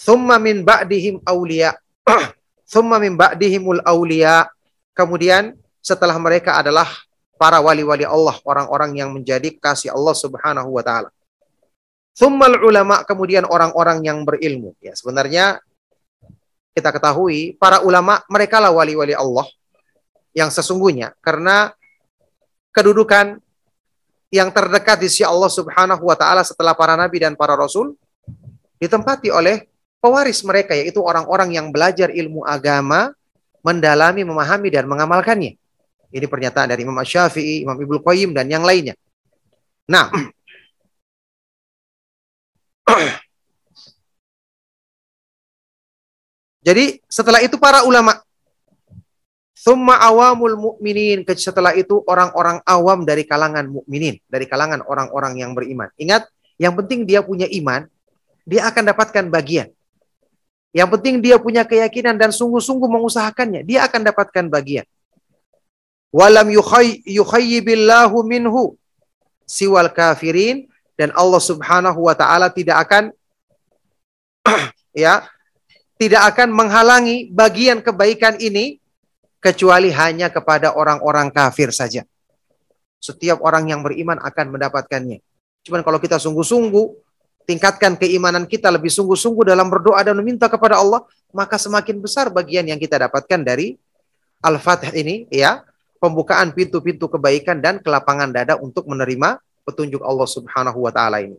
Thumma min ba'dihim awliya. <clears throat> Thumma min ba'dihimul awliya. Kemudian setelah mereka adalah para wali-wali Allah, orang-orang yang menjadi kasih Allah Subhanahu wa taala. Thummal ulama kemudian orang-orang yang berilmu. Ya, sebenarnya kita ketahui para ulama mereka lah wali-wali Allah yang sesungguhnya karena kedudukan yang terdekat di sisi Allah Subhanahu wa taala setelah para nabi dan para rasul ditempati oleh pewaris mereka yaitu orang-orang yang belajar ilmu agama, mendalami, memahami dan mengamalkannya. Ini pernyataan dari Imam Syafi'i, Imam Ibnu Qayyim dan yang lainnya. Nah, <clears throat> jadi setelah itu para ulama Thumma awamul mu'minin. Setelah itu orang-orang awam dari kalangan mukminin, dari kalangan orang-orang yang beriman. Ingat, yang penting dia punya iman, dia akan dapatkan bagian. Yang penting dia punya keyakinan dan sungguh-sungguh mengusahakannya, dia akan dapatkan bagian. Walam yukhayyibillahu minhu siwal kafirin dan Allah Subhanahu wa taala tidak akan <clears throat> ya tidak akan menghalangi bagian kebaikan ini kecuali hanya kepada orang-orang kafir saja. Setiap orang yang beriman akan mendapatkannya. Cuman kalau kita sungguh-sungguh tingkatkan keimanan kita lebih sungguh-sungguh dalam berdoa dan meminta kepada Allah, maka semakin besar bagian yang kita dapatkan dari Al-Fatih ini ya, pembukaan pintu-pintu kebaikan dan kelapangan dada untuk menerima petunjuk Allah Subhanahu wa taala ini.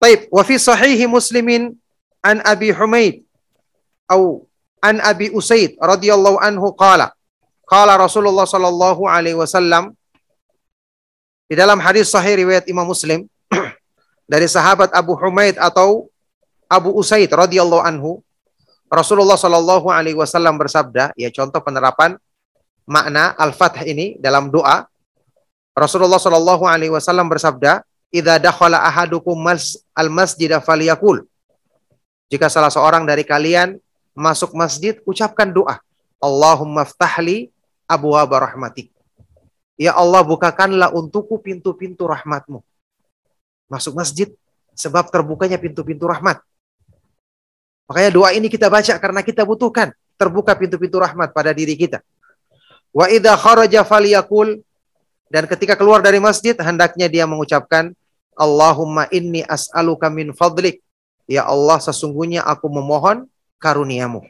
Baik, wa fi sahihi Muslimin an Abi Humaid au an Abi Usaid radhiyallahu anhu qala qala Rasulullah sallallahu alaihi wasallam di dalam hadis sahih riwayat Imam Muslim <clears throat> dari sahabat Abu Humaid atau Abu Usaid radhiyallahu anhu Rasulullah sallallahu alaihi wasallam bersabda ya contoh penerapan makna al-fath ini dalam doa Rasulullah sallallahu alaihi wasallam bersabda idza dakhala ahadukum al-masjid falyakul jika salah seorang dari kalian masuk masjid, ucapkan doa. Allahumma ftahli abu rahmatik. Ya Allah, bukakanlah untukku pintu-pintu rahmatmu. Masuk masjid, sebab terbukanya pintu-pintu rahmat. Makanya doa ini kita baca karena kita butuhkan terbuka pintu-pintu rahmat pada diri kita. Wa idha kharaja faliyakul dan ketika keluar dari masjid hendaknya dia mengucapkan Allahumma inni as'aluka min fadlik. Ya Allah sesungguhnya aku memohon karuniamu.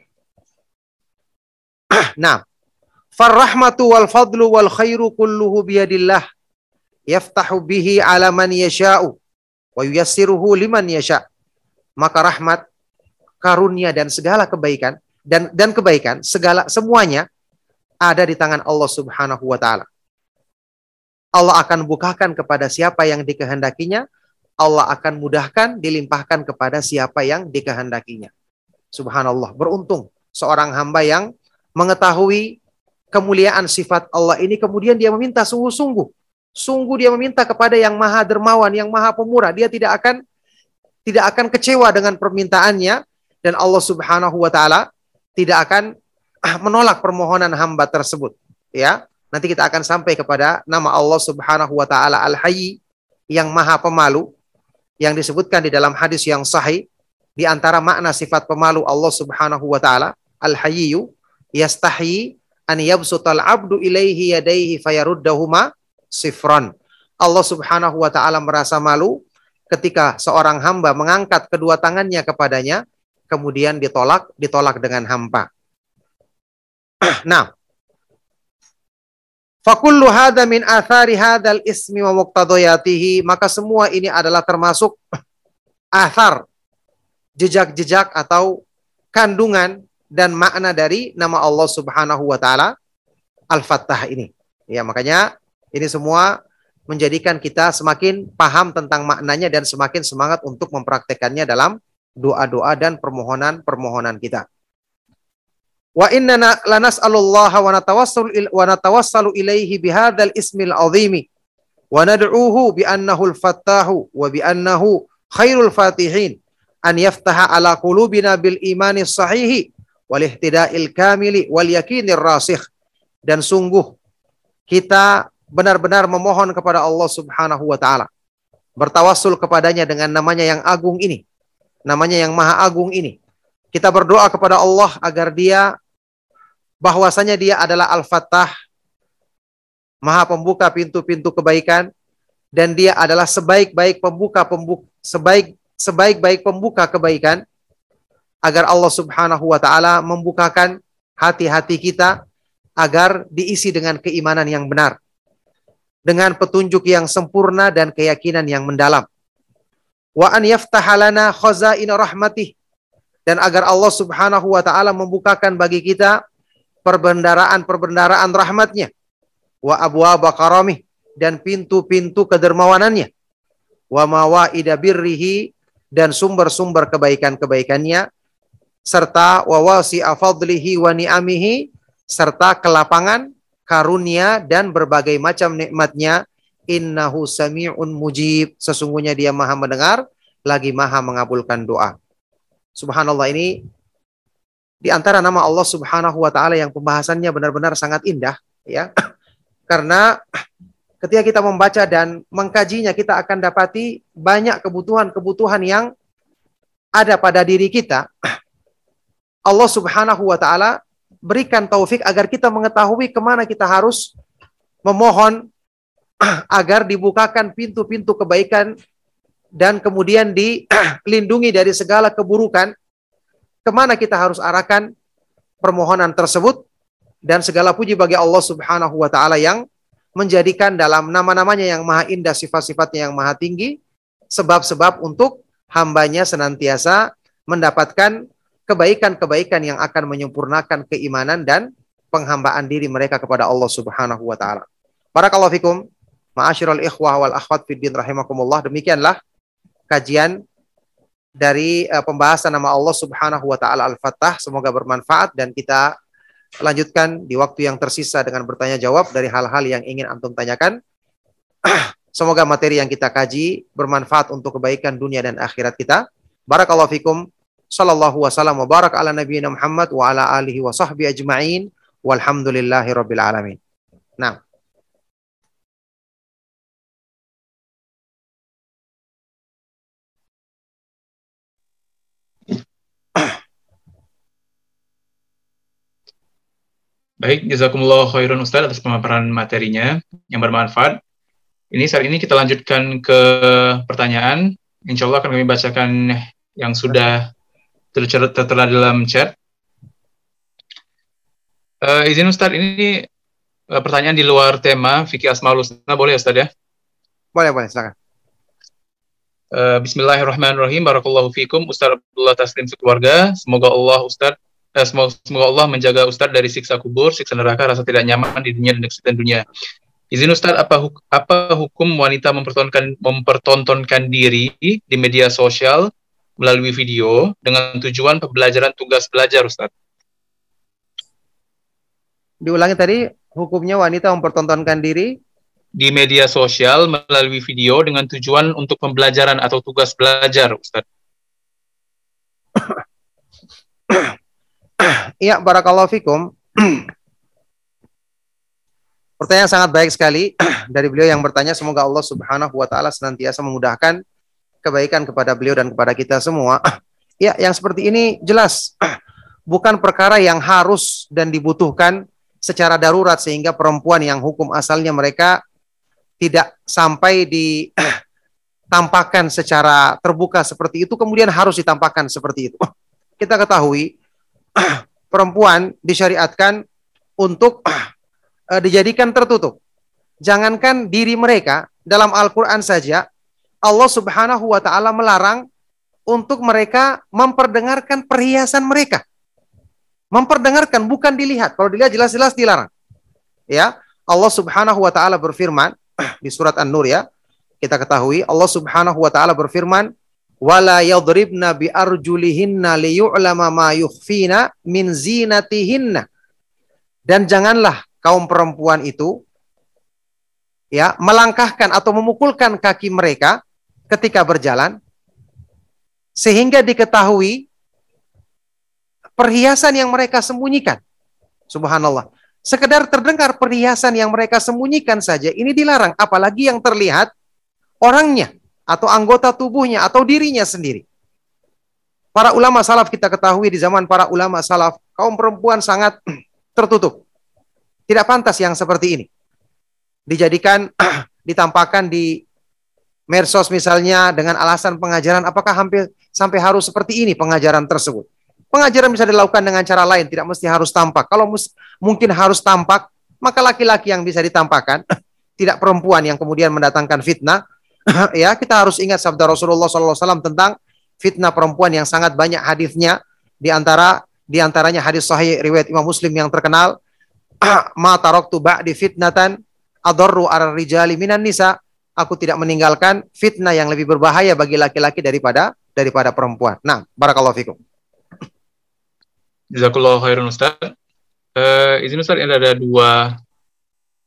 <clears throat> nah, farrahmatu wal fadlu wal khairu kulluhu biyadillah. Yaftahu bihi ala man yasha'u wa yuyassiruhu liman yasha'. Maka rahmat, karunia dan segala kebaikan dan dan kebaikan segala semuanya ada di tangan Allah Subhanahu wa taala. Allah akan bukakan kepada siapa yang dikehendakinya, Allah akan mudahkan dilimpahkan kepada siapa yang dikehendakinya. Subhanallah, beruntung seorang hamba yang mengetahui kemuliaan sifat Allah ini kemudian dia meminta sungguh-sungguh. Sungguh dia meminta kepada yang maha dermawan, yang maha pemurah. Dia tidak akan tidak akan kecewa dengan permintaannya dan Allah Subhanahu wa taala tidak akan ah, menolak permohonan hamba tersebut. Ya, nanti kita akan sampai kepada nama Allah Subhanahu wa taala Al-Hayy yang maha pemalu yang disebutkan di dalam hadis yang sahih di antara makna sifat pemalu Allah Subhanahu wa taala, Al-Hayyu yastahi an yabsutal abdu ilaihi yadaihi fayaruddahuma sifran. Allah Subhanahu wa taala merasa malu ketika seorang hamba mengangkat kedua tangannya kepadanya kemudian ditolak ditolak dengan hampa. <clears throat> nah, Fakullu hadha min athari hadal ismi wa muqtadayatihi. Maka semua ini adalah termasuk <clears throat> athar jejak-jejak atau kandungan dan makna dari nama Allah Subhanahu wa taala Al-Fattah ini. Ya, makanya ini semua menjadikan kita semakin paham tentang maknanya dan semakin semangat untuk mempraktekannya dalam doa-doa dan permohonan-permohonan kita. Wa inna lanas'alullaha wa natawassalu wa natawassalu ilaihi bihadzal ismil azimi wa nad'uuhu bi annahu al-fattahu wa bi annahu khairul fatihin an yaftaha ala qulubina bil imani sahihi wal ihtida'il kamili wal yakinir rasikh. Dan sungguh kita benar-benar memohon kepada Allah Subhanahu wa taala. Bertawassul kepadanya dengan namanya yang agung ini. Namanya yang maha agung ini. Kita berdoa kepada Allah agar dia bahwasanya dia adalah Al-Fattah maha pembuka pintu-pintu kebaikan dan dia adalah sebaik-baik pembuka pembuka sebaik sebaik-baik pembuka kebaikan agar Allah Subhanahu wa taala membukakan hati-hati kita agar diisi dengan keimanan yang benar dengan petunjuk yang sempurna dan keyakinan yang mendalam. Wa an yaftahalana khazain rahmatih dan agar Allah Subhanahu wa taala membukakan bagi kita perbendaraan-perbendaraan rahmatnya. Wa abwaaba karamih dan pintu-pintu kedermawanannya. Wa mawaida birrihi dan sumber-sumber kebaikan-kebaikannya serta wa wasi'a fadlihi wa ni'amihi serta kelapangan karunia dan berbagai macam nikmatnya innahu sami'un mujib sesungguhnya dia maha mendengar lagi maha mengabulkan doa subhanallah ini di antara nama Allah Subhanahu wa taala yang pembahasannya benar-benar sangat indah ya. <clears throat> Karena ketika kita membaca dan mengkajinya kita akan dapati banyak kebutuhan-kebutuhan yang ada pada diri kita. <clears throat> Allah Subhanahu wa taala berikan taufik agar kita mengetahui ke mana kita harus memohon <clears throat> agar dibukakan pintu-pintu kebaikan dan kemudian dilindungi dari segala keburukan. Ke mana kita harus arahkan permohonan tersebut dan segala puji bagi Allah Subhanahu wa taala yang menjadikan dalam nama-namanya yang maha indah sifat-sifatnya yang maha tinggi sebab-sebab untuk hambanya senantiasa mendapatkan kebaikan-kebaikan yang akan menyempurnakan keimanan dan penghambaan diri mereka kepada Allah Subhanahu wa taala. Barakallahu fikum. Ma'asyiral ikhwah wal akhwat fid din rahimakumullah. Demikianlah kajian dari uh, pembahasan nama Allah Subhanahu wa taala Al-Fattah. Semoga bermanfaat dan kita lanjutkan di waktu yang tersisa dengan bertanya jawab dari hal-hal yang ingin antum tanyakan. <clears throat> Semoga materi yang kita kaji bermanfaat untuk kebaikan dunia dan akhirat kita. Barakallahu fikum. Sallallahu wasallam wa barak ala nabiyina Muhammad wa ala alihi wa sahbihi ajma'in. Walhamdulillahi rabbil alamin. Nah. Baik, jazakumullah khairan Ustaz atas pemaparan materinya yang bermanfaat. Ini saat ini kita lanjutkan ke pertanyaan. Insya Allah akan kami bacakan yang sudah tertera dalam chat. Uh, izin Ustaz, ini uh, pertanyaan di luar tema fikih asmaul husna boleh Ustaz ya? Boleh, boleh, silakan. Uh, Bismillahirrahmanirrahim. Barakallahu fikum Ustaz Abdullah Taslim sekeluarga. Semoga Allah Ustaz eh, semoga, semoga Allah menjaga Ustadz dari siksa kubur, siksa neraka, rasa tidak nyaman di dunia dan dunia. Izin Ustadz, apa, huk apa hukum wanita mempertontonkan, mempertontonkan diri di media sosial melalui video dengan tujuan pembelajaran tugas belajar, Ustadz? Diulangi tadi, hukumnya wanita mempertontonkan diri di media sosial melalui video dengan tujuan untuk pembelajaran atau tugas belajar, Ustadz. <coughs> Iya, barakallahu fikum. <coughs> Pertanyaan sangat baik sekali <coughs> dari beliau yang bertanya semoga Allah Subhanahu wa taala senantiasa memudahkan kebaikan kepada beliau dan kepada kita semua. Ya, yang seperti ini jelas bukan perkara yang harus dan dibutuhkan secara darurat sehingga perempuan yang hukum asalnya mereka tidak sampai ditampakkan secara terbuka seperti itu kemudian harus ditampakkan seperti itu. Kita ketahui perempuan disyariatkan untuk uh, dijadikan tertutup. Jangankan diri mereka dalam Al-Qur'an saja Allah Subhanahu wa taala melarang untuk mereka memperdengarkan perhiasan mereka. Memperdengarkan bukan dilihat. Kalau dilihat jelas-jelas dilarang. Ya, Allah Subhanahu wa taala berfirman <clears throat> di surat An-Nur ya. Kita ketahui Allah Subhanahu wa taala berfirman, wala yadribna bi arjulihinna liyu'lama ma yukhfina min zinatihinna. Dan janganlah kaum perempuan itu ya melangkahkan atau memukulkan kaki mereka ketika berjalan sehingga diketahui perhiasan yang mereka sembunyikan. Subhanallah. Sekedar terdengar perhiasan yang mereka sembunyikan saja ini dilarang apalagi yang terlihat orangnya atau anggota tubuhnya atau dirinya sendiri. Para ulama salaf kita ketahui di zaman para ulama salaf, kaum perempuan sangat <clears throat> tertutup. Tidak pantas yang seperti ini. Dijadikan, <clears throat> ditampakkan di mersos misalnya dengan alasan pengajaran, apakah hampir sampai harus seperti ini pengajaran tersebut? Pengajaran bisa dilakukan dengan cara lain, tidak mesti harus tampak. Kalau mungkin harus tampak, maka laki-laki yang bisa ditampakkan, <laughs> tidak perempuan yang kemudian mendatangkan fitnah, <laughs> ya, kita harus ingat sabda Rasulullah SAW tentang fitnah perempuan yang sangat banyak hadisnya di antara di antaranya hadis sahih riwayat Imam Muslim yang terkenal <clears throat> ma taraktu ba'di fitnatan adarru ar rijali minan nisa aku tidak meninggalkan fitnah yang lebih berbahaya bagi laki-laki daripada daripada perempuan. Nah, barakallahu fikum. Jazakallah khairan Ustaz. Uh, izin Ustaz, ini ada dua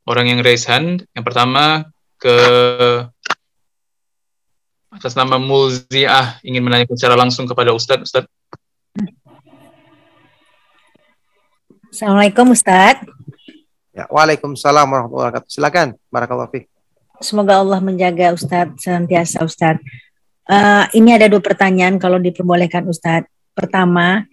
orang yang raise hand. Yang pertama ke atas nama Mulziah ingin menanyakan secara langsung kepada Ustaz. Ustaz. Assalamualaikum Ustaz. Ya, Waalaikumsalam warahmatullahi wabarakatuh. Silakan. Barakallahu fiik. Semoga Allah menjaga Ustadz senantiasa Ustadz. Uh, ini ada dua pertanyaan kalau diperbolehkan Ustadz. Pertama,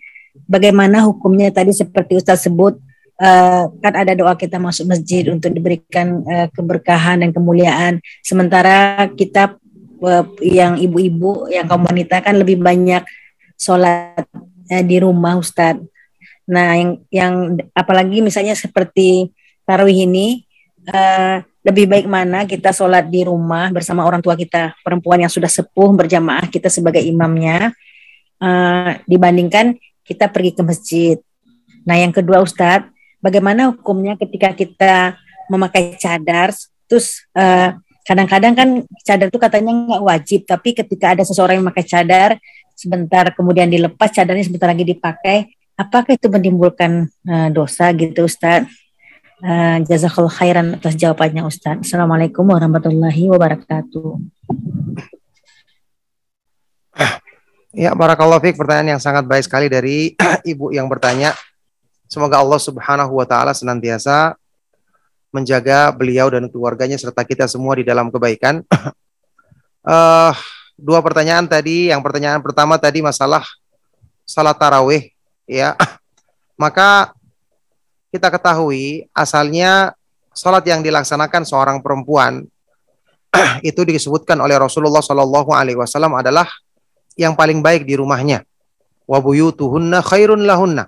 bagaimana hukumnya tadi seperti Ustadz sebut uh, kan ada doa kita masuk masjid untuk diberikan uh, keberkahan dan kemuliaan sementara kita uh, yang ibu-ibu yang kaum wanita kan lebih banyak sholat uh, di rumah Ustadz nah yang yang apalagi misalnya seperti tarawih ini uh, lebih baik mana kita sholat di rumah bersama orang tua kita perempuan yang sudah sepuh berjamaah kita sebagai imamnya uh, dibandingkan kita pergi ke masjid. Nah, yang kedua Ustadz, bagaimana hukumnya ketika kita memakai cadar, terus eh, kadang-kadang kan cadar itu katanya nggak wajib, tapi ketika ada seseorang yang memakai cadar, sebentar kemudian dilepas cadarnya sebentar lagi dipakai, apakah itu menimbulkan uh, dosa gitu Ustadz? Uh, khairan atas jawabannya Ustadz. Assalamualaikum warahmatullahi wabarakatuh. Ya, barakallahu fiik pertanyaan yang sangat baik sekali dari <clears throat> ibu yang bertanya. Semoga Allah Subhanahu wa taala senantiasa menjaga beliau dan keluarganya serta kita semua di dalam kebaikan. uh, <clears throat> dua pertanyaan tadi, yang pertanyaan pertama tadi masalah salat tarawih ya. <clears throat> Maka kita ketahui asalnya salat yang dilaksanakan seorang perempuan <clears throat> itu disebutkan oleh Rasulullah Shallallahu alaihi wasallam adalah yang paling baik di rumahnya. Wa buyutuhunna khairun lahunna.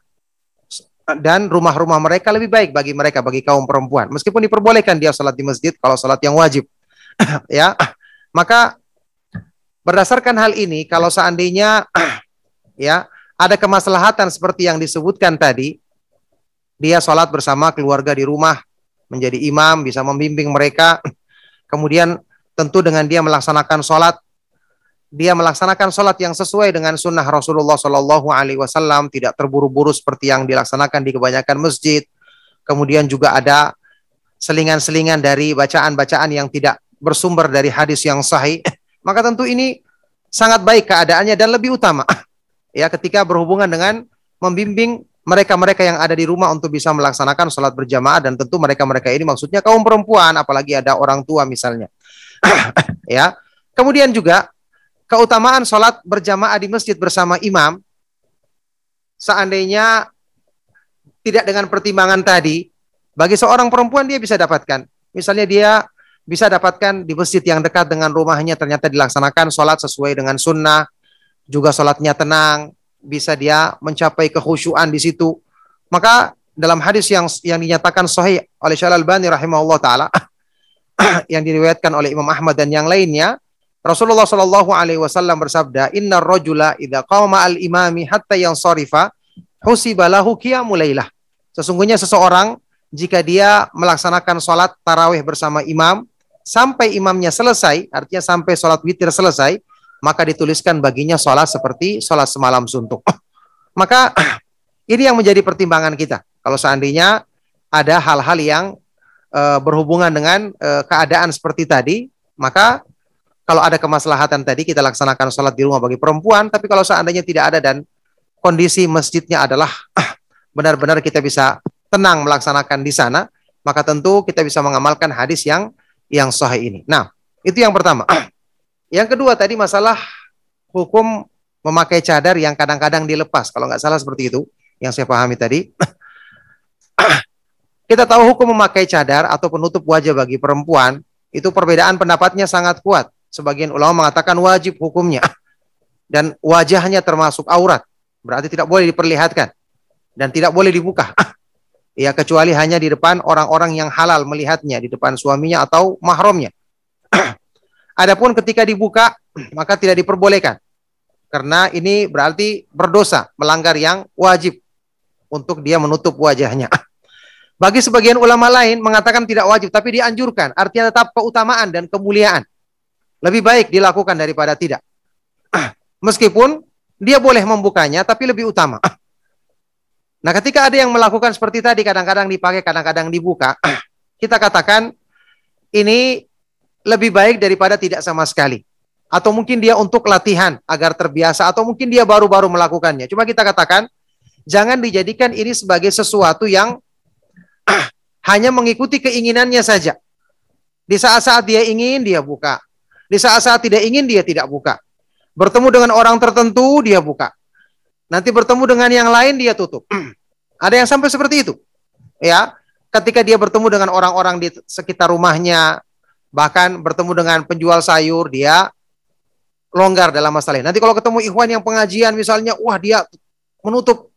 Dan rumah-rumah mereka lebih baik bagi mereka, bagi kaum perempuan. Meskipun diperbolehkan dia salat di masjid kalau salat yang wajib. <clears throat> ya, maka berdasarkan hal ini, kalau seandainya <clears throat> ya ada kemaslahatan seperti yang disebutkan tadi, dia salat bersama keluarga di rumah, menjadi imam, bisa membimbing mereka, <laughs> kemudian tentu dengan dia melaksanakan sholat dia melaksanakan sholat yang sesuai dengan sunnah Rasulullah Shallallahu Alaihi Wasallam, tidak terburu-buru seperti yang dilaksanakan di kebanyakan masjid. Kemudian juga ada selingan-selingan dari bacaan-bacaan yang tidak bersumber dari hadis yang sahih. <laughs> Maka tentu ini sangat baik keadaannya dan lebih utama <laughs> ya ketika berhubungan dengan membimbing mereka-mereka yang ada di rumah untuk bisa melaksanakan sholat berjamaah dan tentu mereka-mereka ini maksudnya kaum perempuan apalagi ada orang tua misalnya <coughs> ya kemudian juga keutamaan sholat berjamaah di masjid bersama imam, seandainya tidak dengan pertimbangan tadi, bagi seorang perempuan dia bisa dapatkan. Misalnya dia bisa dapatkan di masjid yang dekat dengan rumahnya ternyata dilaksanakan sholat sesuai dengan sunnah, juga sholatnya tenang, bisa dia mencapai kekhusyuan di situ. Maka dalam hadis yang yang dinyatakan sahih oleh Syalal Bani rahimahullah taala <clears throat> yang diriwayatkan oleh Imam Ahmad dan yang lainnya Rasulullah Shallallahu Alaihi Wasallam bersabda, Inna rojula idha qawma al imami hatta yang sorifa husibalahu qiyamulailah. Sesungguhnya seseorang jika dia melaksanakan sholat tarawih bersama imam sampai imamnya selesai, artinya sampai sholat witir selesai, maka dituliskan baginya sholat seperti sholat semalam suntuk. <clears throat> maka <clears throat> ini yang menjadi pertimbangan kita. Kalau seandainya ada hal-hal yang uh, berhubungan dengan uh, keadaan seperti tadi, maka kalau ada kemaslahatan tadi kita laksanakan sholat di rumah bagi perempuan, tapi kalau seandainya tidak ada dan kondisi masjidnya adalah <clears throat> benar-benar kita bisa tenang melaksanakan di sana, maka tentu kita bisa mengamalkan hadis yang yang sahih ini. Nah, itu yang pertama. Yang kedua tadi masalah hukum memakai cadar yang kadang-kadang dilepas. Kalau nggak salah seperti itu yang saya pahami tadi. <clears throat> kita tahu hukum memakai cadar atau penutup wajah bagi perempuan itu perbedaan pendapatnya sangat kuat. Sebagian ulama mengatakan wajib hukumnya. <clears throat> Dan wajahnya termasuk aurat. Berarti tidak boleh diperlihatkan. Dan tidak boleh dibuka. <clears throat> ya kecuali hanya di depan orang-orang yang halal melihatnya. Di depan suaminya atau mahramnya. Adapun ketika dibuka <clears throat> maka tidak diperbolehkan. Karena ini berarti berdosa, melanggar yang wajib untuk dia menutup wajahnya. <clears throat> Bagi sebagian ulama lain mengatakan tidak wajib tapi dianjurkan, artinya tetap keutamaan dan kemuliaan. Lebih baik dilakukan daripada tidak. <clears throat> Meskipun dia boleh membukanya tapi lebih utama. Nah, ketika ada yang melakukan seperti tadi, kadang-kadang dipakai, kadang-kadang dibuka, kita katakan ini lebih baik daripada tidak sama sekali. Atau mungkin dia untuk latihan agar terbiasa, atau mungkin dia baru-baru melakukannya. Cuma kita katakan, jangan dijadikan ini sebagai sesuatu yang <clears throat> hanya mengikuti keinginannya saja. Di saat-saat dia ingin, dia buka. Di saat-saat tidak ingin, dia tidak buka. Bertemu dengan orang tertentu, dia buka. Nanti bertemu dengan yang lain dia tutup. <clears throat> Ada yang sampai seperti itu. Ya, ketika dia bertemu dengan orang-orang di sekitar rumahnya, bahkan bertemu dengan penjual sayur, dia longgar dalam masalah ini. Nanti kalau ketemu ikhwan yang pengajian misalnya, wah dia menutup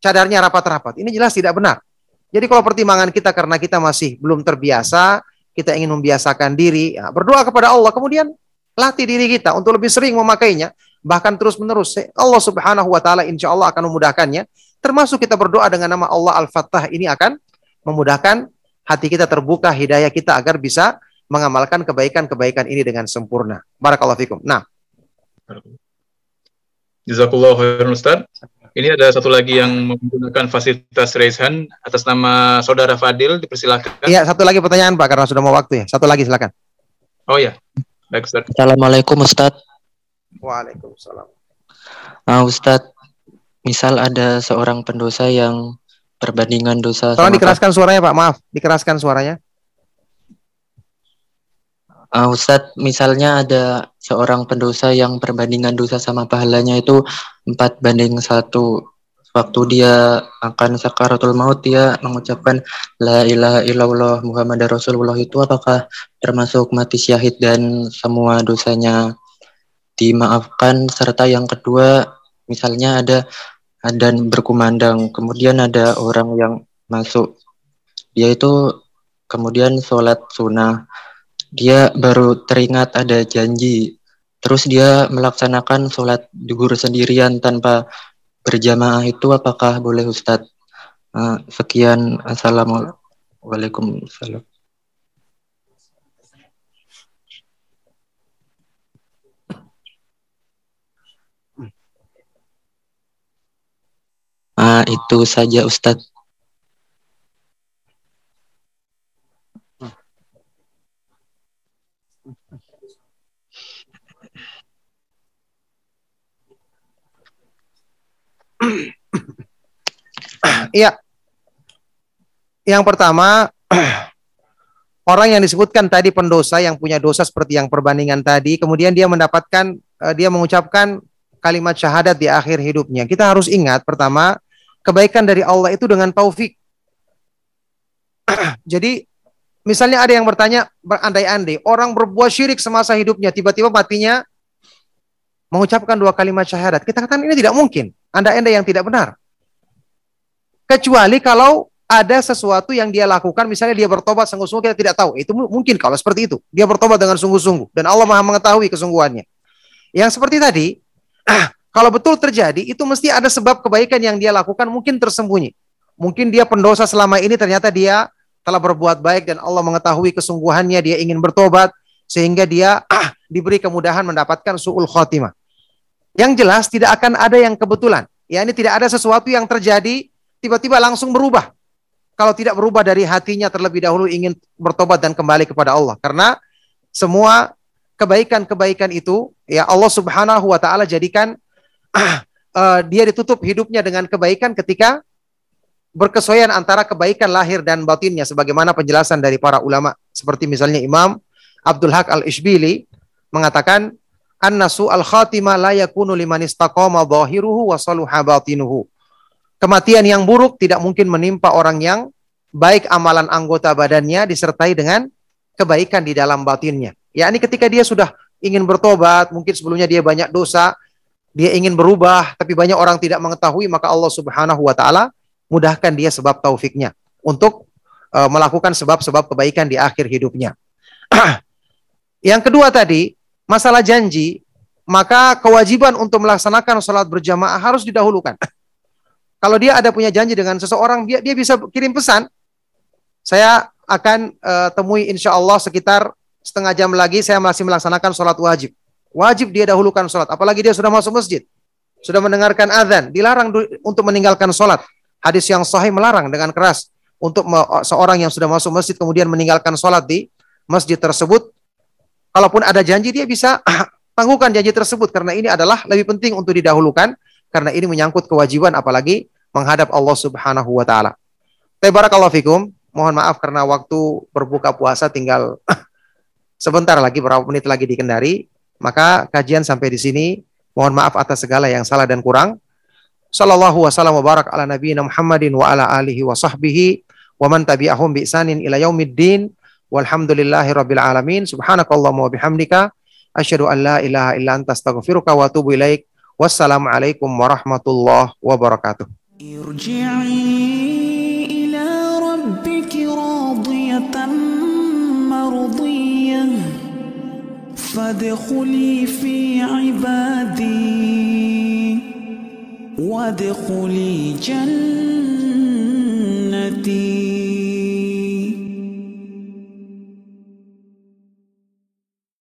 cadarnya rapat-rapat. Ini jelas tidak benar. Jadi kalau pertimbangan kita karena kita masih belum terbiasa, kita ingin membiasakan diri, ya, berdoa kepada Allah, kemudian latih diri kita untuk lebih sering memakainya bahkan terus-menerus. Allah Subhanahu wa taala insya Allah akan memudahkannya. Termasuk kita berdoa dengan nama Allah Al-Fattah ini akan memudahkan hati kita terbuka hidayah kita agar bisa mengamalkan kebaikan-kebaikan ini dengan sempurna. Barakallahu fikum. Nah. Jazakallah khairan Ustaz. Ini ada satu lagi yang menggunakan fasilitas raise hand atas nama Saudara Fadil, dipersilakan. Iya, satu lagi pertanyaan Pak karena sudah mau waktu ya. Satu lagi silakan. Oh ya. Baik Ustaz. Assalamualaikum Ustaz. Waalaikumsalam. Uh, Ustadz, misal ada seorang pendosa yang perbandingan dosa. Tolong dikeraskan suaranya Pak, maaf, dikeraskan suaranya. Uh, Ustadz, misalnya ada seorang pendosa yang perbandingan dosa sama pahalanya itu empat banding satu. Waktu dia akan sakaratul maut, dia mengucapkan La ilaha illallah Muhammad Rasulullah itu apakah termasuk mati syahid dan semua dosanya dimaafkan? Serta yang kedua misalnya ada dan berkumandang kemudian ada orang yang masuk. Dia itu kemudian sholat sunnah dia baru teringat ada janji. Terus dia melaksanakan sholat duhur sendirian tanpa berjamaah itu apakah boleh Ustadz? Uh, sekian. Assalamualaikum. Ah, itu saja Ustadz. Iya. Yang pertama, orang yang disebutkan tadi pendosa yang punya dosa seperti yang perbandingan tadi, kemudian dia mendapatkan, eh, dia mengucapkan kalimat syahadat di akhir hidupnya. Kita harus ingat pertama, kebaikan dari Allah itu dengan taufik. <clears throat> Jadi misalnya ada yang bertanya berandai-andai orang berbuat syirik semasa hidupnya tiba-tiba matinya mengucapkan dua kalimat syahadat. Kita katakan ini tidak mungkin. Andai-andai yang tidak benar. Kecuali kalau ada sesuatu yang dia lakukan, misalnya dia bertobat sungguh-sungguh kita tidak tahu. Itu mungkin kalau seperti itu. Dia bertobat dengan sungguh-sungguh dan Allah Maha mengetahui kesungguhannya. Yang seperti tadi, <clears throat> Kalau betul terjadi, itu mesti ada sebab kebaikan yang dia lakukan mungkin tersembunyi. Mungkin dia pendosa selama ini ternyata dia telah berbuat baik dan Allah mengetahui kesungguhannya, dia ingin bertobat sehingga dia ah, diberi kemudahan mendapatkan suul khotimah. Yang jelas tidak akan ada yang kebetulan. Ya ini tidak ada sesuatu yang terjadi tiba-tiba langsung berubah. Kalau tidak berubah dari hatinya terlebih dahulu ingin bertobat dan kembali kepada Allah. Karena semua kebaikan-kebaikan itu ya Allah Subhanahu wa taala jadikan uh, <clears throat> dia ditutup hidupnya dengan kebaikan ketika berkesoyan antara kebaikan lahir dan batinnya sebagaimana penjelasan dari para ulama seperti misalnya Imam Abdul Haq Al-Ishbili mengatakan annasu al-khatimah la yakunu liman istaqama dhahiruhu wa saluha batinuhu. Kematian yang buruk tidak mungkin menimpa orang yang baik amalan anggota badannya disertai dengan kebaikan di dalam batinnya. Ya, ini ketika dia sudah ingin bertobat, mungkin sebelumnya dia banyak dosa, dia ingin berubah tapi banyak orang tidak mengetahui maka Allah Subhanahu wa taala mudahkan dia sebab taufiknya untuk uh, melakukan sebab-sebab kebaikan di akhir hidupnya. <clears throat> Yang kedua tadi, masalah janji, maka kewajiban untuk melaksanakan sholat berjamaah harus didahulukan. <clears throat> Kalau dia ada punya janji dengan seseorang, dia dia bisa kirim pesan. Saya akan uh, temui insya Allah sekitar setengah jam lagi saya masih melaksanakan sholat wajib. Wajib dia dahulukan sholat, apalagi dia sudah masuk masjid, sudah mendengarkan azan, dilarang untuk meninggalkan sholat. Hadis yang sahih melarang dengan keras untuk seorang yang sudah masuk masjid kemudian meninggalkan sholat di masjid tersebut. Kalaupun ada janji dia bisa <clears throat> tangguhkan janji tersebut karena ini adalah lebih penting untuk didahulukan karena ini menyangkut kewajiban apalagi menghadap Allah Subhanahu wa taala. Barakallahu fikum. Mohon maaf karena waktu berbuka puasa tinggal <clears throat> sebentar lagi berapa menit lagi di Kendari, maka kajian sampai di sini. Mohon maaf atas segala yang salah dan kurang. Sallallahu wasallam wa barak ala nabiyina Muhammadin wa ala alihi wa sahbihi wa man tabi'ahum bi isanin ila yaumiddin. Walhamdulillahi rabbil alamin. Subhanakallahumma wa bihamdika asyhadu an la ilaha illa anta astaghfiruka wa atubu ilaik. Wassalamualaikum warahmatullahi wabarakatuh. ارجعي إلى ربك راضية مرضية فادخلي في عبادي وادخلي جنتي.